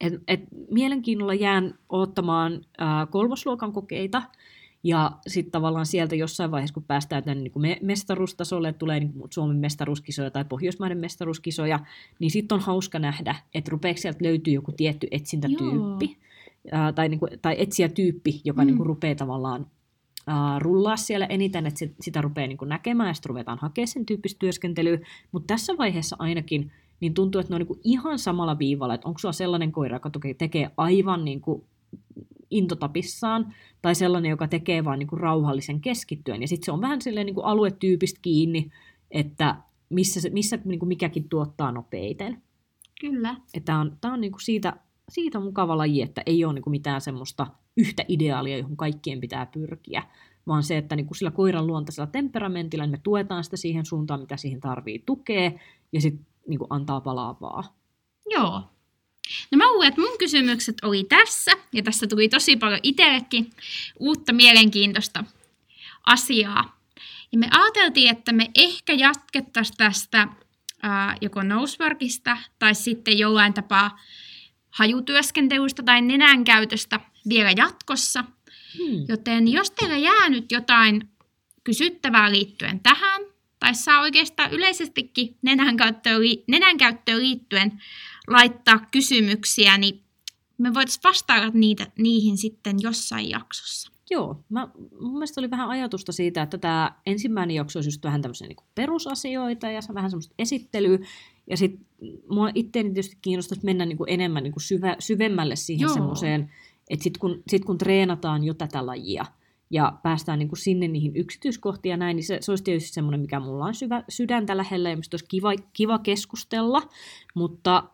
että et mielenkiinnolla jään odottamaan ää, kolmosluokan kokeita, ja sitten tavallaan sieltä jossain vaiheessa, kun päästään tänne niin kuin me- mestaruustasolle, tulee niin kuin Suomen mestaruuskisoja tai Pohjoismaiden mestaruuskisoja, niin sitten on hauska nähdä, että rupeeko sieltä löytyy joku tietty etsintätyyppi, ää, tai, niin kuin, tai etsijätyyppi, joka Mm. niin kuin rupeaa tavallaan rullaa siellä eniten, että sit, sitä rupeaa niin kuin näkemään ja sitten ruvetaan hakemaan sen tyyppistä työskentelyä. Mutta tässä vaiheessa ainakin niin tuntuu, että ne on niin kuin ihan samalla viivalla, että onko sulla sellainen koira, joka tekee aivan niin kuin intotapissaan, tai sellainen, joka tekee vain niin kuin rauhallisen keskittyen. Ja sitten se on vähän silleen niin kuin aluetyypistä kiinni, että missä, se, missä niin kuin mikäkin tuottaa nopeiten. Kyllä. Tämä on, tää on niin kuin siitä, siitä mukava laji, että ei ole niin kuin mitään semmoista yhtä ideaalia, johon kaikkien pitää pyrkiä, vaan se, että niin kuin sillä koiran luontaisella temperamentilla niin me tuetaan sitä siihen suuntaan, mitä siihen tarvii tukea, ja sitten niin antaa palaavaa. Joo. No mä luulen, että mun kysymykset oli tässä, ja tässä tuli tosi paljon itsellekin uutta mielenkiintoista asiaa. Ja me ajateltiin, että me ehkä jatkettaisiin tästä ää, joko noseworkista tai sitten jollain tapaa hajutyöskentelystä tai nenän käytöstä vielä jatkossa. Hmm. Joten jos teillä jää nyt jotain kysyttävää liittyen tähän, tai saa oikeastaan yleisestikin nenän käyttöön, nenän käyttöön liittyen laittaa kysymyksiä, niin me voitaisiin vastailla niitä, niihin sitten jossain jaksossa. Joo, mä, mun mielestä oli vähän ajatusta siitä, että tämä ensimmäinen jakso olisi just vähän tämmöisiä niin perusasioita ja se vähän semmoista esittelyä. Ja sitten mua itseäni tietysti kiinnostaisi mennä niin kuin enemmän niin kuin syvä, syvemmälle siihen Joo. semmoiseen, että sitten kun, sit kun treenataan jo tätä lajia ja päästään niin kuin sinne niihin yksityiskohtiin ja näin, niin se, se olisi tietysti semmoinen, mikä mulla on syvä, sydäntä lähellä ja mistä olisi kiva, kiva keskustella. Mutta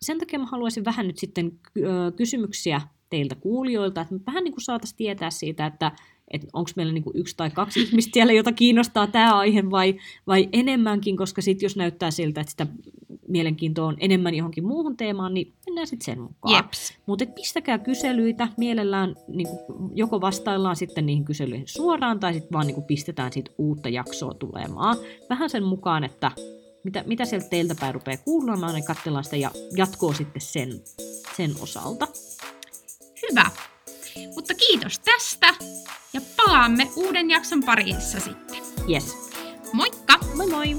sen takia mä haluaisin vähän nyt sitten kysymyksiä teiltä kuulijoilta, että me vähän niin kuin saataisiin tietää siitä, että että onko meillä niin kuin yksi tai kaksi ihmistä siellä, jota kiinnostaa tämä aihe vai, vai enemmänkin, koska sitten jos näyttää siltä, että sitä mielenkiintoa on enemmän johonkin muuhun teemaan, niin mennään sitten sen mukaan. Mutta pistäkää kyselyitä, mielellään niin kuin, joko vastaillaan sitten niihin kyselyihin suoraan tai sitten vaan niin kuin, pistetään siitä uutta jaksoa tulemaan. Vähän sen mukaan, että mitä, mitä sieltä teiltä päin rupeaa kuulumaan, niin katsellaan sitä ja jatkoa sitten sen, sen osalta. Hyvä. Mutta kiitos tästä ja palaamme uuden jakson parissa sitten. Yes. Moikka! Moi moi!